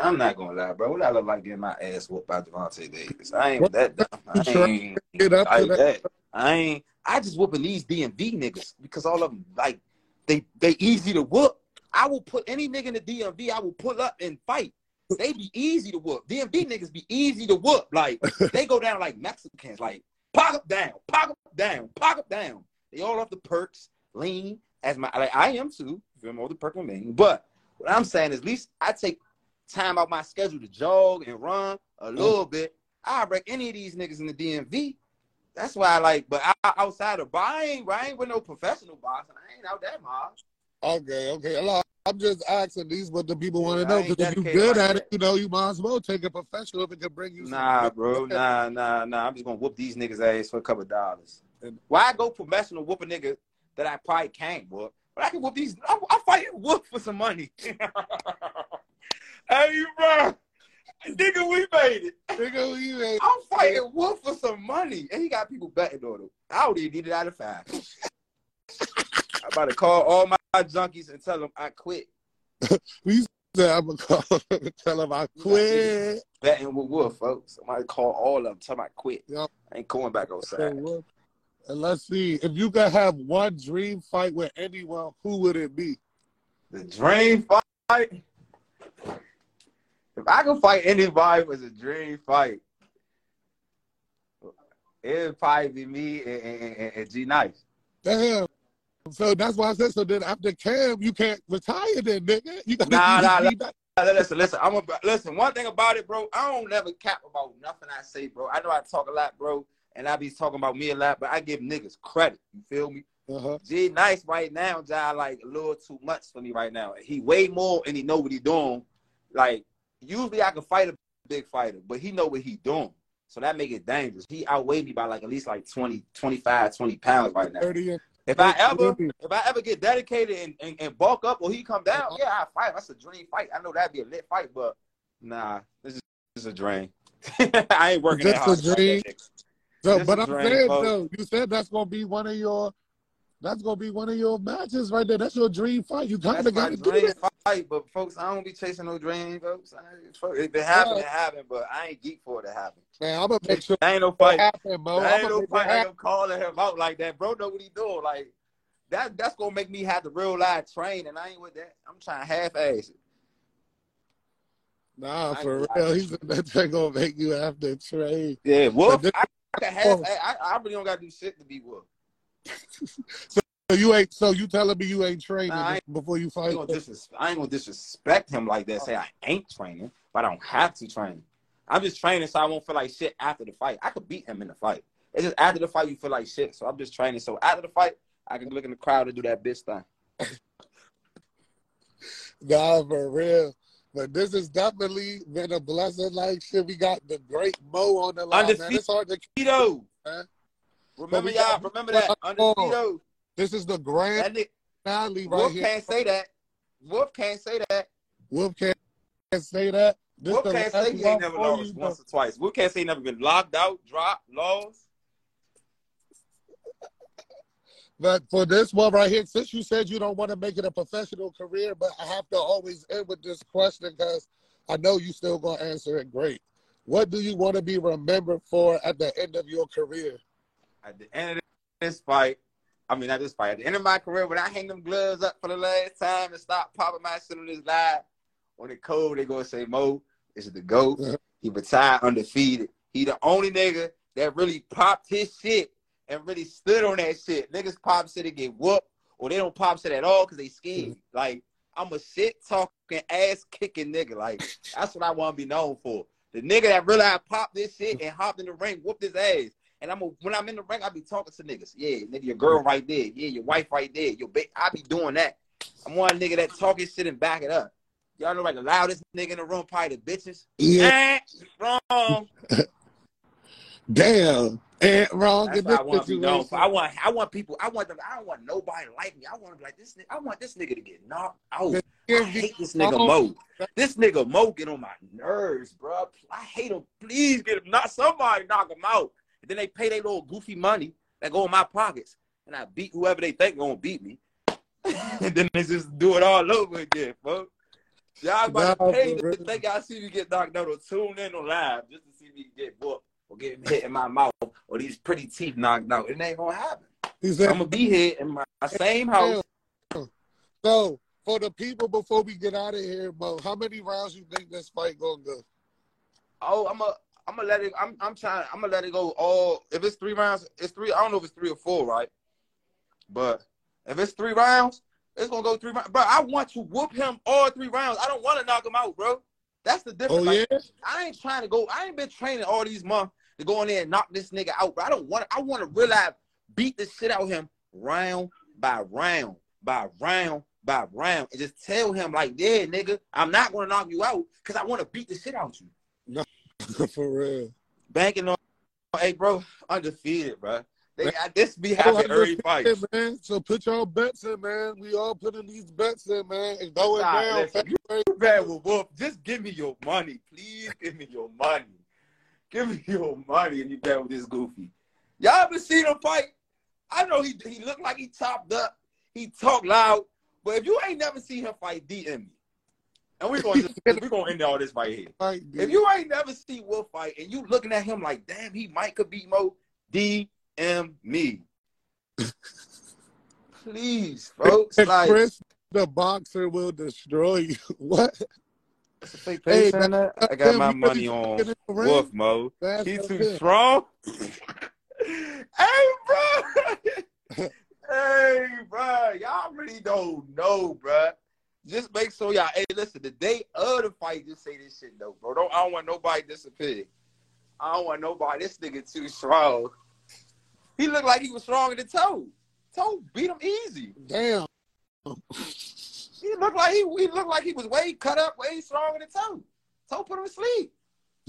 I'm not gonna lie, bro. What I look like getting my ass whooped by Devontae Davis? I ain't that dumb. I ain't Get up like that. that. I ain't. I just whooping these DMV niggas because all of them like they they easy to whoop. I will put any nigga in the DMV. I will pull up and fight. They be easy to whoop. DMV niggas be easy to whoop. Like they go down like Mexicans. Like pop up down, pop up down, pop up down. They all off the perks, lean as my like I am too. I'm all the and lean. But what I'm saying is, at least I take time out my schedule to jog and run a mm. little bit. I break any of these niggas in the DMV. That's why I like, but I, outside of, but I ain't, I ain't with no professional boxing. I ain't out that mob. Okay, okay. I'm just asking these what the people want to know because if you good at it, you know, you might as well take a professional if it can bring you. Nah, bro. Nah, nah, nah. I'm just gonna whoop these niggas' ass for a couple of dollars. Why go professional whoop a nigga that I probably can't whoop? But I can whoop these. I, I fight whoop for some money. hey, bro. Nigga, we made it. Nigga, you ain't- I'm fighting Wolf for some money. And he got people betting on him. I don't even need it out of five. I'm about to call all my junkies and tell them I quit we said I'm gonna call him, tell them I quit. betting with Wolf, folks. I'm going to call all of them, tell them I quit. Yup. I ain't going back outside. And let's see if you could have one dream fight with anyone, who would it be? The dream fight. If I could fight anybody, it was a dream fight. It would probably be me and, and, and, and G Nice. Damn. So that's why I said. So then after Cam, you can't retire, then nigga. You gotta Nah, you nah, be back. Listen, listen. I'm a, listen. One thing about it, bro. I don't never cap about nothing I say, bro. I know I talk a lot, bro, and I be talking about me a lot, but I give niggas credit. You feel me? Uh-huh. G Nice right now, Jai, like a little too much for me right now. He way more and he know what he doing. Like usually I can fight a big fighter, but he know what he doing. So that make it dangerous. He outweighed me by like at least like 20, 25, 20 pounds right now. Thirty. If I ever if I ever get dedicated and, and, and bulk up or he come down, Uh-huh. yeah, I fight. That's a dream fight. I know that'd be a lit fight, but nah, this is, this is a dream. I ain't working that Just hard. a dream? So, but I'm saying folks. though, you said that's gonna be one of your. That's gonna be one of your matches right there. That's your dream fight. You kind of gotta do dream that. fight, but folks, I don't be chasing no dream, folks. I If it happen, Yeah. it happen, but I ain't geek for it to happen. Man, I'm gonna make sure That ain't no fight. happen. That I'm ain't no fight. Like. I'm calling him out like that, bro. Know what he doing? Like that. That's gonna make me have to real life train, and I ain't with that. I'm trying half ass it. Nah, for real. He's gonna make you have to trade. Yeah, Wolf. I, I can half. I, I really don't gotta do shit to be Wolf. So you ain't. So you telling me you ain't training Nah, I before you I fight? ain't, disres- I ain't gonna disrespect him like that. Say I ain't training, but I don't have to train. I'm just training so I won't feel like shit after the fight. I could beat him in the fight. It's just after the fight you feel like shit. So I'm just training. So after the fight, I can look in the crowd and do that bitch thing. Nah, for real. But this has definitely been a blessing. Like shit, we got the great Mo on the line, man. It's hard to. Tito. Huh? Remember y'all. got- Remember that. Undefeated. This is the grand That finale right Wolf here. can't say that. Wolf can't say that. Wolf can't say that. This Wolf can't say he ain't never lost once or twice. Wolf can't say he never been locked out, dropped, lost. But for this one right here, since you said you don't want to make it a professional career, but I have to always end with this question because I know you still gonna answer it great. What do you want to be remembered for at the end of your career? At the end of this fight, I mean, not this fight, at the end of my career, when I hang them gloves up for the last time and stop popping my shit on this live, on the code, they gonna say, Mo, this is the GOAT. Uh-huh. He retired undefeated. He the only nigga that really popped his shit and really stood on that shit. Niggas pop shit and get whooped, or they don't pop shit at all because they scared. Like, I'm a shit talking, ass kicking nigga. Like, that's what I want to be known for. The nigga that really I popped this shit and hopped in the ring, whooped his ass. And I'm a, when I'm in the ring, I be talking to niggas. Yeah, nigga, your girl right there. Yeah, your wife right there. Your ba- I be doing that. I'm one nigga that talking shit and back it up. Y'all know like the loudest nigga in the room, probably the bitches. Yeah, Eh, wrong. damn, and wrong That's what I want to be known for. I want, I want people. I want them. I don't want nobody like me. I want to be like this. I want this nigga to get knocked out. I hate this nigga Mo. This nigga Mo get on my nerves, bro. I hate him. Please get him. Not somebody knock him out. And then they pay their little goofy money that go in my pockets, and I beat whoever they think gonna beat me. and then they just do it all over again, bro. Y'all about Nah, to pay to think y'all see me get knocked out or tune in on live just to see me get whooped or get hit in my mouth or these pretty teeth knocked out. It ain't gonna happen. He I'm gonna be here in my same house. so for the people before we get out of here, Mo, how many rounds you think this fight gonna go? Oh, I'm a. I'm gonna let it. I'm. I'm trying. I'm gonna let it go. All. If it's three rounds, it's three. I don't know if it's three or four, right? But if it's three rounds, it's gonna go three rounds. Bro, I want to whoop him all three rounds. I don't want to knock him out, bro. That's the difference. Oh Like, yeah, I ain't trying to go. I ain't been training all these months to go in there and knock this nigga out. But I don't want. I want to really beat the shit out of him round by round by round by round, and just tell him like, yeah, nigga, I'm not gonna knock you out because I want to beat the shit out you. No, for real. Banking on, hey, bro, undefeated, bro. They, Man, I, this be happening every fight. man. So put y'all bets in, man. We all putting these bets in, man. And going Nah, down listen, you bad with Wolf. Just give me your money, please. Give me your money. Give me your money, and you bet with this goofy. Y'all ever seen him fight? I know he he looked like he chopped up. He talked loud, but if you ain't never seen him fight, DM me. And we're going to we're going to end all this right here. Fight, If you ain't never seen Will fight and you looking at him like, damn, he might could beat Mo, DM me. Please, folks. Like, Chris, the boxer, will destroy you. What? That's a fake Hey. I got my money on fucking in the ring. Wolf Mo. That's He too strong. hey, bro. hey, bro. Y'all really don't know, bro. Just make sure y'all. Hey, listen. The day of the fight, just say this shit though, bro. Don't. I don't want nobody disappear. I don't want nobody. This nigga too strong. He looked like he was strong in the toe. Toe beat him easy. Damn. He looked like he, he looked like he was way cut up, way stronger than toe. Toe put him to sleep.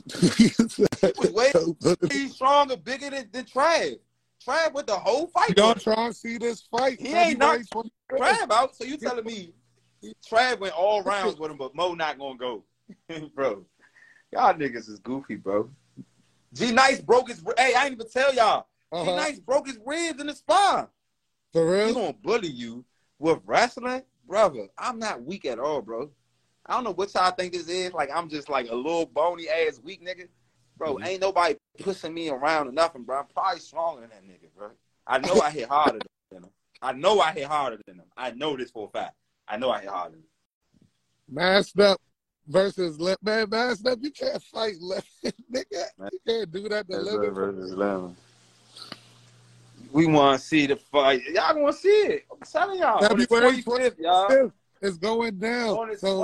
He was way He's stronger, bigger than, than Trav. Trav with the whole fight. Y'all trying to see this fight? He ain't knocked 25th. Trav out. So you telling me Trav went all rounds with him, but Mo not gonna go, bro? Y'all niggas is goofy, bro. G Nice broke his. Hey, I ain't even tell y'all. G Uh-huh. Nice broke his ribs in the spine. For real? He gonna bully you with wrestling, brother. I'm not weak at all, bro. I don't know what y'all think this is. Like I'm just like a little bony ass weak nigga, bro. Mhm. Ain't nobody pushing me around or nothing, bro. I'm probably stronger than that nigga, bro. I know I hit harder than him. I know I hit harder than him. I know this for a fact. I know I hit harder. Than him. Masked up versus left. Man, masked up, you can't fight left. Nigga, you can't do that to live. We want to see the fight. Y'all want to see it? I'm telling y'all. February 25th, y'all. It's going down. on the So,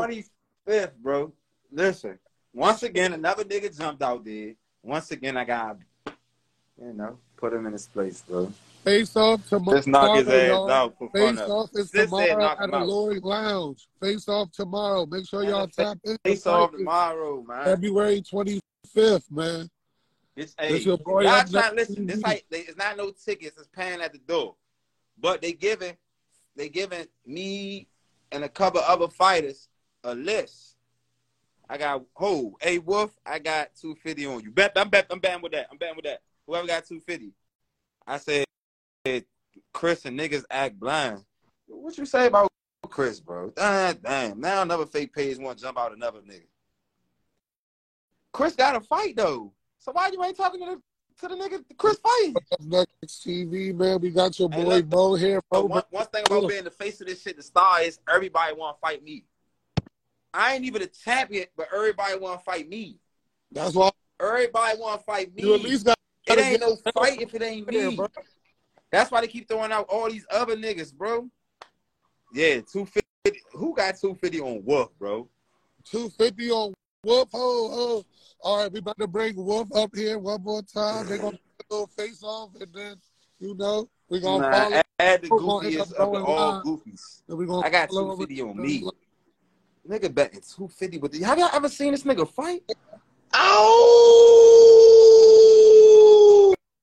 25th, bro. Listen, once again, another nigga jumped out there. Once again, I got, you know, put him in his place, bro. face off tomorrow. Just knock his ass y'all. out for. Face it. off is tomorrow at the. Lloyd Lounge. Face off tomorrow. Make sure Man, y'all tap in. Face off tomorrow, man. February 25th, man. Hey, It's your boy, y'all trying listen. This they, it's not no tickets. It's paying at the door, but they giving, they giving me and a couple other fighters a list. I got oh, hey Wolf, I got two fifty on you. Bet, I'm bet, I'm betting with that. I'm betting with that. Whoever got two fifty, I said, Chris and niggas act blind. What you say about Chris, bro? Damn, damn. Now another fake page want to jump out another nigga. Chris got a fight though. So why you ain't talking to the to the nigga Chris fight? Up next TV, man. We got your Hey, boy look, Mo here. But one, one thing about being the face of this shit, the star is everybody want to fight me. I ain't even a champion, but everybody want to fight me. That's why Everybody want to fight me. you at least got It ain't no fight if it ain't me. bro. That's why they keep throwing out all these other niggas, bro. Yeah, two fifty. Who got two fifty on Wolf, bro? 250 on Wolf. Oh, oh. All right, we about to bring Wolf up here one more time. They're going to do a little face off, and then, you know, we're going to Nah, follow. add, add the Who gonna end goofiest of the all goofies. and we gonna I got follow two fifty on me. Nigga betting two fifty with the. Have y'all ever seen this nigga fight? Oh,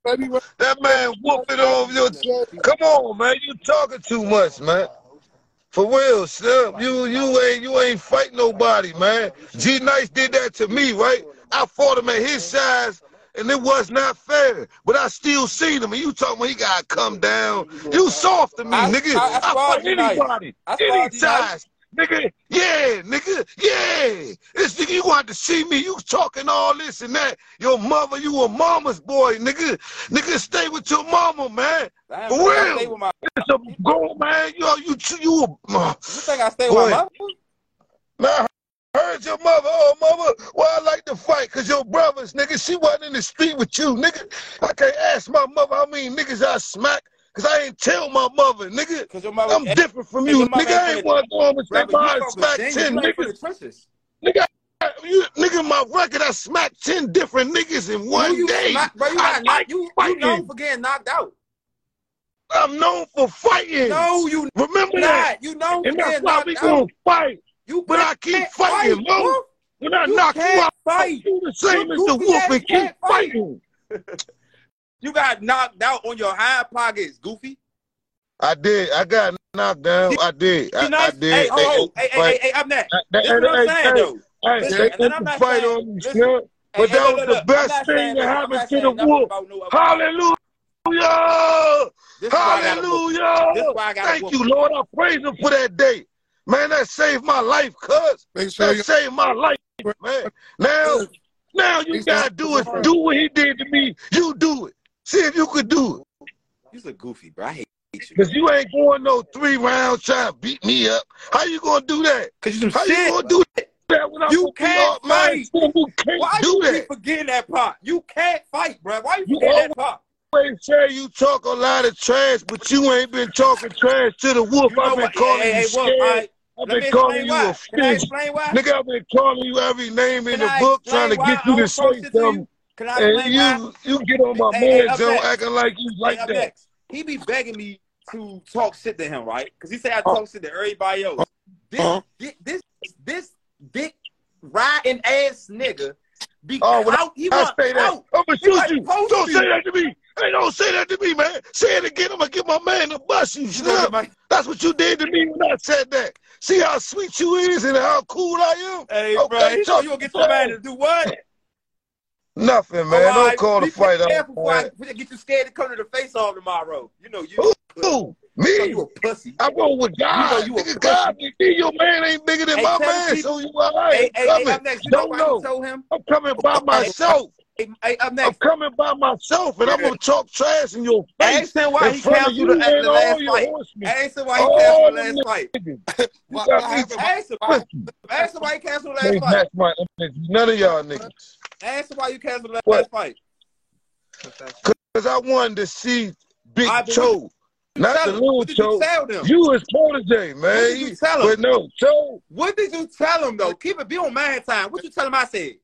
that man whooping over your. Come on, man. You talking too much, man. For real, Slim. You you ain't you ain't fight nobody, man. G Nice did that to me, right? I fought him at his size, and it was not fair. But I still seen him. And you talking about he gotta come down. You soft to me, I- nigga. I- I I, fight anybody, I any sparred G Nice. size. Nigga, yeah, nigga, yeah. This nigga, you want to see me? You talking all this and that? Your mother, you a mama's boy, nigga. Nigga, stay with your mama, man. Damn, For real. stay with my a grown man. Yo, you you. Uh, You think I stay Boy. with my mother? I heard your mother. Oh, mother, why I like to fight? Cause your brothers, nigga, she wasn't in the street with you, nigga. I can't ask my mother how many niggas I smack. Cause I ain't tell my mother, nigga. Cause your mother. I'm different from you, nigga. I ain't to go home and say, Brother, you I from smack 10 you niggas. Nigga, you, nigga, my record, I smacked 10 different niggas in one you day. smack- bro, you I knocked. like You, you known for getting knocked out. I'm known for fighting. No, you Remember that? You known for And that's why we out. gonna fight. You But I keep fighting, fight, Mo. When I You knock you can't out, fight. you the same You as the wolf and keep fight. fighting. You got knocked out on your hind pockets, Goofy. I did. I got knocked down. I did. I, I did. hey, They oh, ate hey, the hey, hey, hey, I'm that. They- This is what I'm hey, saying, hey, though. Hey, Listen, they and I'm the fight on me, listen. Hey, But that look, was look, the best thing that happened to the wolf. about Hallelujah! This is why I got a wolf. This Hallelujah! is why I got a Thank you, Lord. I praise him for that day. Man, that saved my life, cuz. That you saved my life, man. Now, now you gotta do it. do what he did to me. You do it. See if you could do it. You're a goofy, bro. I hate you. Cause you ain't going no three rounds trying to beat me up. How you gonna do that? Cause you some How you gonna do that when You can't up, man? fight. Son, You can't Why do you that. keep forgetting that part? You can't fight, bro. Why you You forgetting that part? always say you talk a lot of trash, but you ain't been talking trash to the wolf. You know I've been what? calling hey, hey, you hey, Wolf, scared. all right. I've been calling you why. a fish. Nigga, I've been calling you every name in Can the I book trying to get you to say something. Can I And why? you you get on my Hey, hey, man zone next. acting like you like hey, that. next. He be begging me to talk shit to him, right? Because he said I talk shit to everybody else. This, Uh-huh. this, this, this dick riding ass nigga be Oh, out. He I say that, out. I'm gonna You shoot you. Don't me. say that to me. Hey, don't say that to me, man. Say it again. I'm gonna get my man to bust you. You Shut up. That's what you did to me when I said that. See how sweet you is and how cool I am? hey, Okay, bro? He talk you gonna get man to do what? Nothing, man. Oh, Don't call the fight out, careful I man. before I get you scared to come to the face off tomorrow. You know you. Who? You know Me? you a pussy. I roll with God. You know you a Nigga, God, pussy. your man ain't bigger than Hey, my man, people- so you all right. Hey, I'm hey, up next. You Don't know. you told him? I'm coming by myself. Hey, hey, up I'm next. coming by myself, and I'm gonna talk trash in your face Ask him why he canceled you the, the last fight. Ask him why he canceled the last fight. You what got me happened? Ask him, twisted. ask him why he canceled the last fight. match my energy. None of y'all niggas. Ask him why you canceled the last fight. Cause I wanted to see Big Cho, You not the little you Cho. tell them? You was protege, man. What did you tell him? But no, Cho, What did you tell him though? Keep it be on my time. What you tell him I said?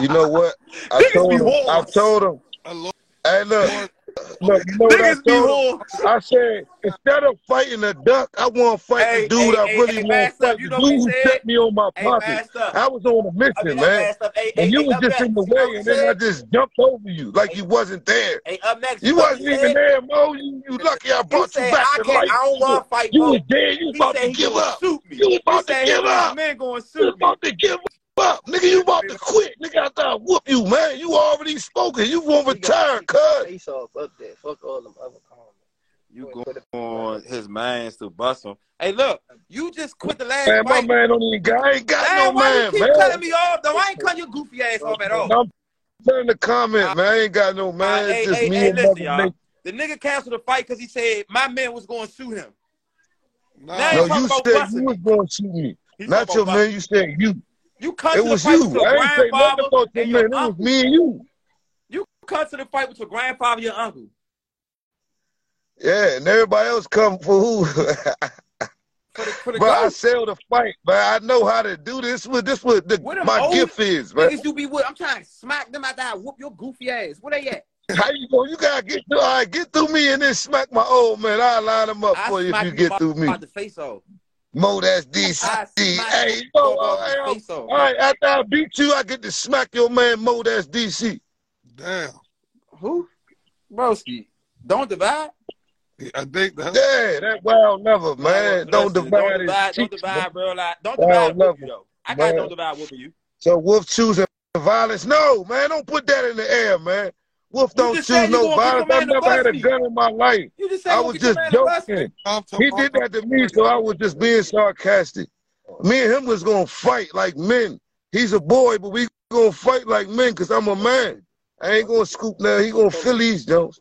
You know what? I Niggas told be him. I told him. A Hey, look, look. You know what I told him? I said instead of fighting a duck, I want to fight Hey, the dude hey, I really hey, want to fight. you know what dude who said? set me on my pocket. Master. I was on a mission, mean, man. bad. Hey, And hey, you hey, was up just in next. the You know way, and he then I just jumped over you like you wasn't there. Hey, up next. You wasn't he even said? there, Mo. You, you lucky I brought you said back I to life. I don't want to fight You was dead. You was about to give up. shoot. You was about to give him and his up. gonna You was about to give up. Nigga, you about to quit. Nigga, after I whoop you, man. You already spoken. You won't He retire, got cuz. face off up there. Fuck all them other comments. You going on his mans to bust him. Hey, look, you just quit the last Man, my man don't even got, I ain't got Man, no why man, you keep man. cutting me off though? I ain't cutting your goofy ass off at all. And I'm telling the comment, man. I ain't got no man. Uh, hey, it's just hey, me hey, and listen, Mother y'all. The nigga canceled the fight because he said my man was going to shoot him. nah, No, you said busting you was going to shoot me. He's Not your about man. You said you. You come It to the was fight with you. your I ain't say nothing grandfather about your and man. your It was uncle. me and you. You come to the fight with your grandfather, your uncle. Yeah, and everybody else come for who? For the, for the Bro, I sell the fight, but I know how to do this. With this what the, What my gift is, man. Niggas you be with, I'm trying to smack them after I whoop your goofy ass. Where they at? How you go? You gotta get through. All right, get through me and then smack my old man. I'll line him up I for you if you you get through me. about the face off. Mo, that's DC. Hey, Mo, about all the right, face off. all right. After I beat you, I get to smack your man Mo. That's DC. damn. Who? Broski. Don't divide. I think that. Yeah, that wild never, man. Listen, don't divide. Don't divide. Don't divide, bro. Like, don't Wow, divide whoop you though. I got Man. don't divide whooping you. So Wolf choosing violence? No, man. Don't put that in the air, man. Wolf don't just choose you no gonna get your violence. I man to never had a gun in my life. You just said I was just man to bust me. joking. He did that to me, so I was just being sarcastic. Me and him was gonna fight like men. He's a boy, but we gonna fight like men because I'm a man. I ain't gonna scoop now. He gonna feel these Jones.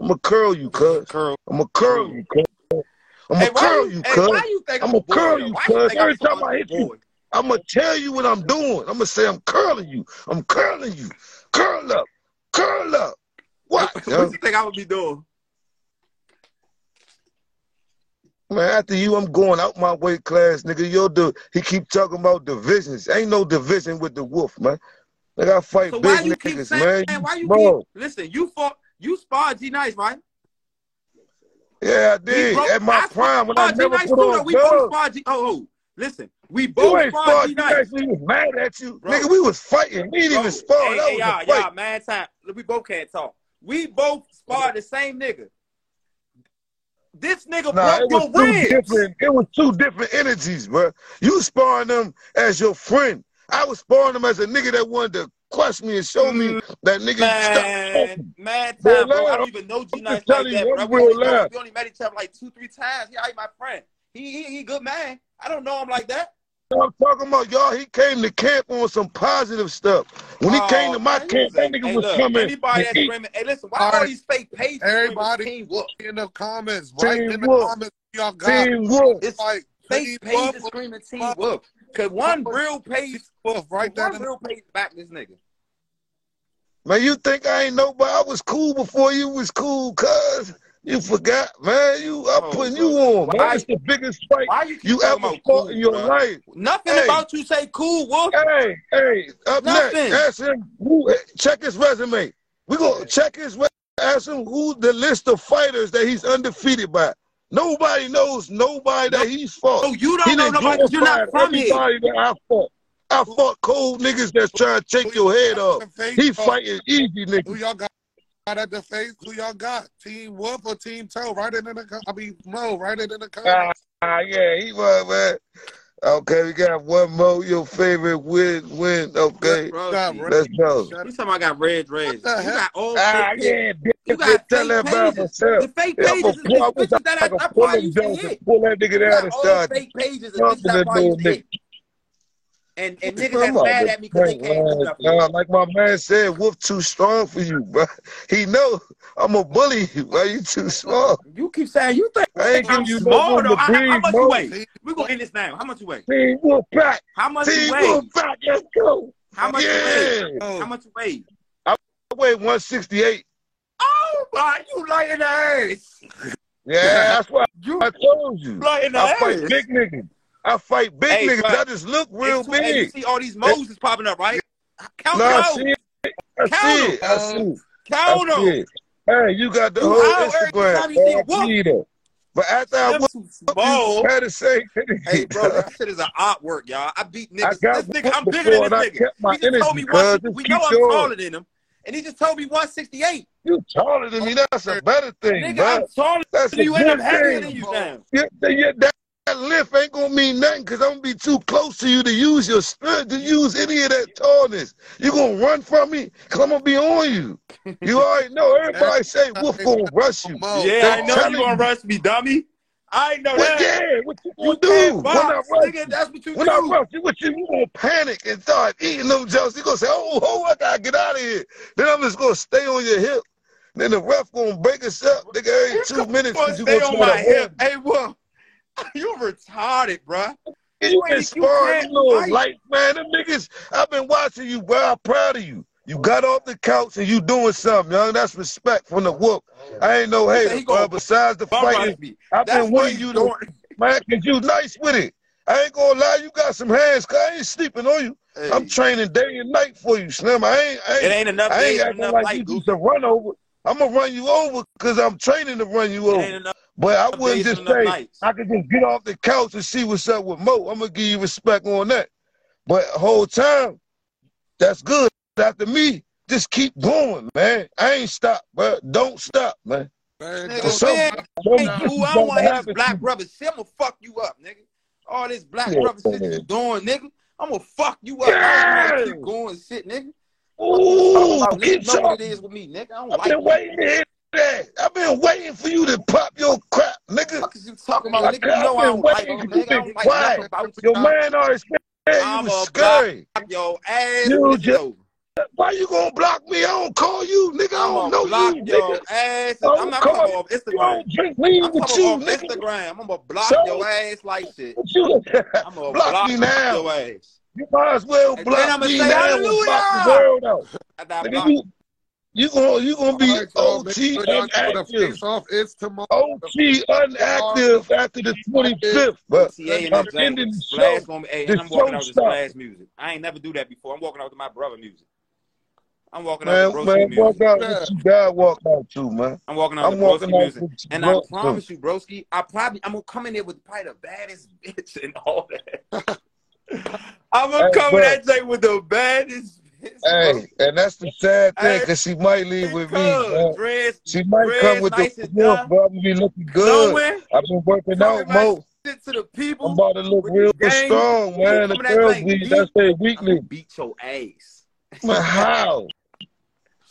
I'ma curl you, cuz. Curl. I'ma curl you, cuz. I'ma Hey, curl you, you, hey, cuz. why you think I'm I'ma a curl you, cuz. Every time I hit you. I'ma tell you what I'm doing. I'ma say I'm curling you. I'm curling you. Curl up. Curl up. What, what yo? you think I would be doing? Man, after you, I'm going out my weight class, nigga. Yo, the he keep talking about divisions. Ain't no division with the wolf, man. Like I fight So why big you keep niggas, saying? man. Why you Bro, keep? Listen, you fought. You sparred G Nice, right? yeah, I did. broke. At my I prime, when I never Nice put too. On we both sparred G. Oh, oh, listen, we You both sparred G you actually was mad at you. Bro. Nigga, we was fighting. We didn't Bro, even spar. hey, that hey, was y'all, a fight. y'all, man, time. We both can't talk. We both sparred the same nigga. This nigga Nah, it broke was your two ribs. different. It was two different energies, bro. You sparring them as your friend. I was sparring them as a nigga that wanted to crush me and show me mm, that nigga Man, Bro, time, bro. I don't even know G Nice like that, you, bro. We only, real know, loud. we only met each other like two, three times. He ain't my friend. He, he, he good man. I don't know him like that. I'm talking about y'all. He came to camp on some positive stuff. When he came oh, to Oh, my camp, that nigga hey, was look, coming. Anybody that's eat. screaming, hey, listen, why All all right. these fake pages Everybody screaming Team Whoop? in the comments, right Team in the Wolf. comments, y'all got Team Wolf. It's like fake Team pages screaming Team Wolf, Whoop. Cause one Wolf, real page, Wolf, right there. one the- real page back this nigga. Man, you think I ain't nobody? I was cool before you was cool, cuz. You forgot, man. You, I'm Oh, putting bro. you on, man. Why- It's the biggest fight Why you you ever about fought cool, in your bro? life. Nothing Hey. about you say cool, Wolf. Hey, hey, up Nothing. next, ask him who. Check his resume. We gonna check his. Re- ask him who the list of fighters that he's undefeated by. Nobody knows nobody that he's fought. Oh, you don't know nobody because you're not glorified from here. that I fought. I fought cold niggas that's trying to take your head off. He fighting easy Who niggas. Y'all at the face? Who y'all got? Team Wolf or Team Toe? Write it in the. com- I mean, Mo. Write it in the comments. Ah, yeah, he was man. Okay, we got one more. Your favorite win, win. Okay, Bro, Got see, red- let's go. You talking about I got red dreads. the You got all Ah, yeah, pages. You bitch, got tell fake that about pages. myself. The fake pages a is, pull, I bitches that I I, could I pull probably used to hit. pull that nigga You down and start fake pages is jumping bitches I the probably used to hit. And, and niggas that's mad at me because they can't do nothing. Like my man said, Wolf too strong for you, bro. He know I'm a bully you, bro. You too small. You keep saying you think I ain't I'm giving you no small though. to How, much you weigh? We gonna end this now. How much you weigh? Team Wolf back. How much you Team weigh? Wolf back. Let's go. How much you weigh? How much you weigh? I weigh 168. Oh my, you light in the ass. Yeah, that's why You I told you. light in the I ass. fight big niggas. I fight big Hey, niggas. I just look real It's Hey, you see all these Moses popping up, right? Count I see it. I Count see it. I them. see it. Count I them. Hey, you got the whole out Instagram. time you see a bro. I see that. But after I Them whoop you, had to say, Hey, bro, that shit is an artwork, y'all. I beat I niggas. got This nigga, I'm bigger than this I nigga. He just told me one. We know I'm taller than him, and he just told me 168. You taller than me. That's a better thing, Nigga, bro. I'm taller than you, and I'm heavier than you now. Yeah, yeah, that, that lift ain't gonna mean nothing because I'm gonna be too close to you to use your strength, to use any of that tallness. You gonna run from me? Cause I'm gonna be on you. You already know. Everybody say Wolf gonna rush you. Mo, Yeah, They I know telling you gonna you. rush me, dummy. I ain't know What, that. yeah, what you You do? can't When I box, rush nigga. That's what you when I do. rush you, what you, you gonna panic and start eating them jokes. You gonna say, oh, oh, I gotta get out of here. Then I'm just gonna stay on your hip. Then the ref gonna break us up, nigga, every You two minutes. gonna 'cause you stay gonna on try my hip. Hey, what? You retarded, bruh. You ain't- sparring, you little light man. Them niggas, I've been watching you, bro. I'm proud of you. You got off the couch and you doing something, young. That's respect from the whoop. I ain't no hater, bro. Besides the fighting. I've That's been wanting you to, man, cause you nice with it. I ain't gonna lie, you got some hands, cause I ain't sleeping on you. Hey, I'm training day and night for you, Slim. I ain't, I it ain't, ain't enough I ain't acting enough like nights, you just a run over. I'm gonna run you over cause I'm training to run you It over. Ain't enough But I wouldn't just say nights. I could just get off the couch and see what's up with Mo. I'm gonna give you respect on that. But whole time, that's good. After me, just keep going, man. I ain't stop, but Don't stop, man. man, Nigga, don't some- man, stop. Some ain't bitches. I don't don't want to have black brother shit. I'm gonna fuck you up, nigga. All this black Yeah, brother shit man. you doing, nigga. I'm gonna fuck you up. I don't want to Yeah. keep going shit, nigga. Ooh, About, keep nigga, know what it talking. is with me, nigga. I don't I've like been waiting to hear that. I've been waiting for you to pop your crap, nigga. What you talking about, nigga? You know been don't like waiting him, nigga. I you've don't been like quiet. about Your man already said you I'm was scary. your ass You is just. Why you gonna block me? I don't call you, nigga. I don't know block you, your nigga. ass. Don't I'm not talking off You Instagram. don't drink lean I'm with you, off nigga. Instagram. I'm gonna block So- your ass like shit. You I'm gonna block block me now. your ass. You might as well And block me now and block the hallelujah. world out. I Nigga, you, you gonna you gonna be All right, y'all. Make OT sure y'all know the inactive. off is tomorrow. OT unactive after the 25th. But I'm that ending the show. gonna be, hey, The and I'm walking show out with stop. Splash music. I ain't never do that before. I'm walking out with my brother music. I'm walking out Man, with Broski man, music. walk out what you gotta walk out to, man. I'm walking out I'm with walking Broski out music. with you, And I bro. promise you, Broski, I probably I'm gonna come in there with probably the baddest bitch and all that. I'm gonna Hey, come in that day with the baddest bitch. bro. Hey, and that's the sad thing, cause she might leave with me, Because man. Dress, She might Dreads come with nice the and wolf, but I'm gonna be looking good. knowing, I've been working out talking my more. shit to the I'm about to look real strong, man. The Coming that girls thing be deep. that's their I'm gonna weakness. beat your ass. Man, how?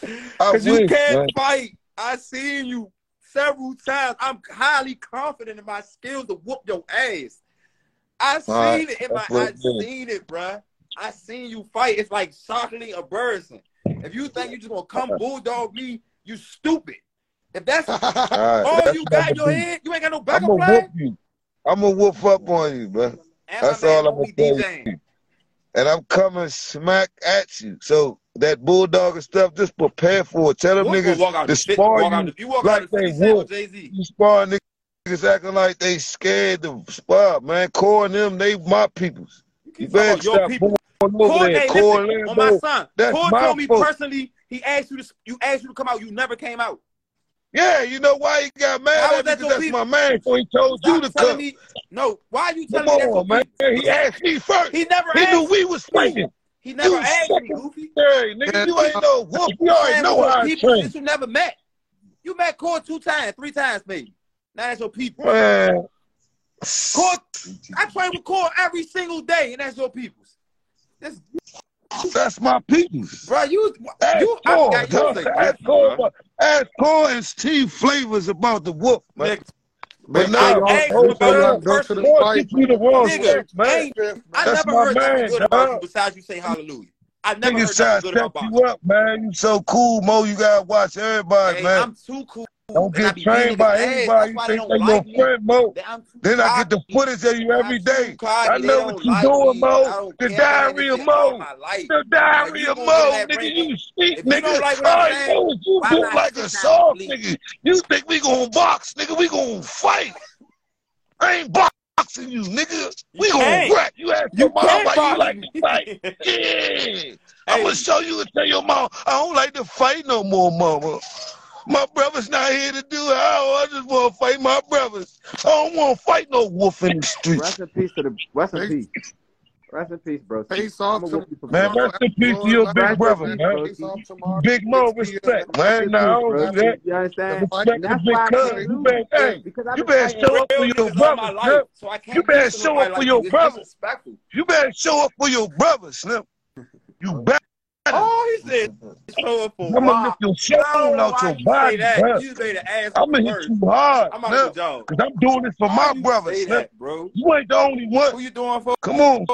Cause you can't man. fight. I seen you several times. I'm highly confident in my skills to whoop your ass. I seen Alright, it in my. that's I seen it, bruh. I seen you fight. It's like shockingly embarrassing. If you think you just gonna come bulldog me, you stupid. If that's All right, all that's you got in your head, you ain't got no backup I'm gonna plan. whoop you. I'm gonna whoop up on you. And That's all I'm gonna tell you. And I'm coming smack at you. So that bulldog and stuff, just prepare for it. Tell them niggas to spar walk out you the, you walk like they 50 Cent or wolf. Jay Z. You spar niggas acting like they scared to spar, man. Core them, they my peoples. You You better stop people. Going over Core, there. hey, Core listen, on my Lambo. son. That's Core my told me fault. personally, he asked you to you asked you to come out. You never came out. Yeah, you know why he got mad was at me? that Because that's people? my man. So he told you to telling come. me. No, why are you Come telling me that's your on, man. people? He asked me first. He never He asked. knew we was fighting. He never You asked me, Goofy. Hey, nigga, you ain't uh, no whoop. You You already know with how I people train. since you never met. You met Core two times, three times maybe. Now that's your people. Man. Core, I train with Core every single day, and that's your peoples. This, That's my peoples. bro, you, Ask you, I Core, got you dog. Ask Goofy, bro. ask Core and Steve Flavors about the whoop, man. Nigga, But Make now, sure I y'all, asked Core, him make sure about y'all you go to the fight. you the wrong Nigga, step, man. I That's never heard nothing man, good about you besides you say hallelujah. I never heard Niggas try nothing good about you up, man. You so cool, Mo. You gotta watch everybody, Hey, man. I'm too cool, Don't get trained by anybody. You think they your like me. friend, Mo. That I'm too Then I get the footage of you every day. I'm day. too cocky. I know what you doing. Mo. The diary of Mo. The diary of gonna get in Mo, nigga. You speak, if you don't nigga. like what I I'm saying, you not like a soft nigga. You think we gonna box, nigga? We gonna fight. I ain't boxing you, nigga. We gonna wreck. You ask You your mom why you like to fight. Yeah. I'm gonna show you and tell your mom I don't like to fight no more, mama. My brother's not here to do it. I, I just want to fight my brothers. I don't want to fight no wolf in the streets. rest in peace to the rest in peace. Rest in peace, bro. face I'm off gonna whoop you for Man, rest in peace to your Light. big brother, peace, man. Face bro. off tomorrow Big Mo, respect, man. in Nah, I don't do that. You understand? Respect that's big why cuz. can't You better, hey, you better show up for your niggas all my brothers, life. Snip. So I You better show up for your you. It's brothers. You better show up for your brothers, Snip. You better. Oh, he said for I'm gonna lift your soul out your you say body, bro. You made an ass I'm gonna hit you hard, I'm go Snip. Cause I'm doing this for Why my brothers, say that, bro? You ain't the only one. Who you doing for? Come on,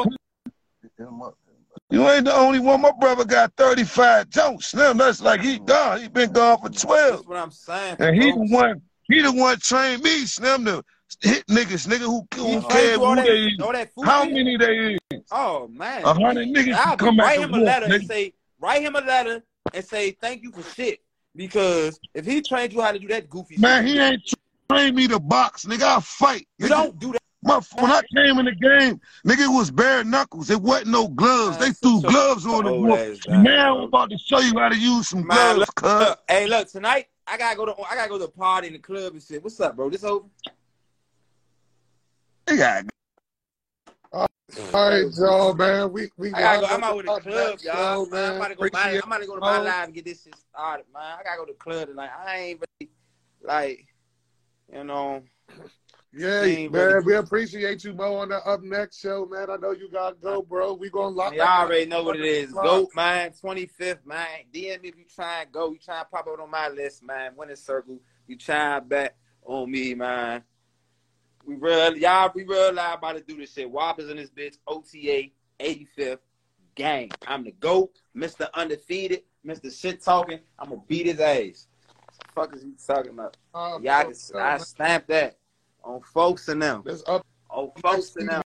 You ain't the only one. My brother got 35 jokes. Slim, that's like he gone. He been gone for 12. That's what I'm saying, And he the one, he the one trained me, Slim, to hit niggas, nigga who, who trained care who that, they is. all that food How many they is? Oh man, A hundred niggas I'll come write him a letter and say write him a letter and say thank you for shit because if he trained you how to do that goofy Man, shit, he ain't trained me to box, nigga. I fight. you nigga. don't do that. My, when I came in the game, nigga, it was bare knuckles. It wasn't no gloves. They threw gloves on the wolf. Now I'm about to show you how to use some Man, gloves, look, look, hey, look, tonight I gotta go to I gotta go to a party in the club and shit. What's up, bro? This over? They got All right, mm-hmm. y'all, man. We we I gotta go. I'm out with the club, y'all. show, Man, I'm about to go. My, Appreciate I'm about to go to my Mo. live and get this shit started, man. I gotta go to the club tonight. I ain't really like, you know, Yeah, man. really- We appreciate you, Mo, on the up next show, man. I know you gotta go, bro. We gonna lock y'all already know what it is. Lock. Go, man. 25th, man. DM me if you try and go. You try and pop up on my list, man. Winning circle. You try back on me, man. We real, y'all. We real live about to do this shit. Whoppers in this bitch. OTA 85th. gang. I'm the GOAT, Mr. Undefeated, Mr. Shit Talking. I'm gonna beat his ass. Fuck is he talking about? Uh, yeah, I, can, I stamp that on folks and them. Let's up. On folks and them.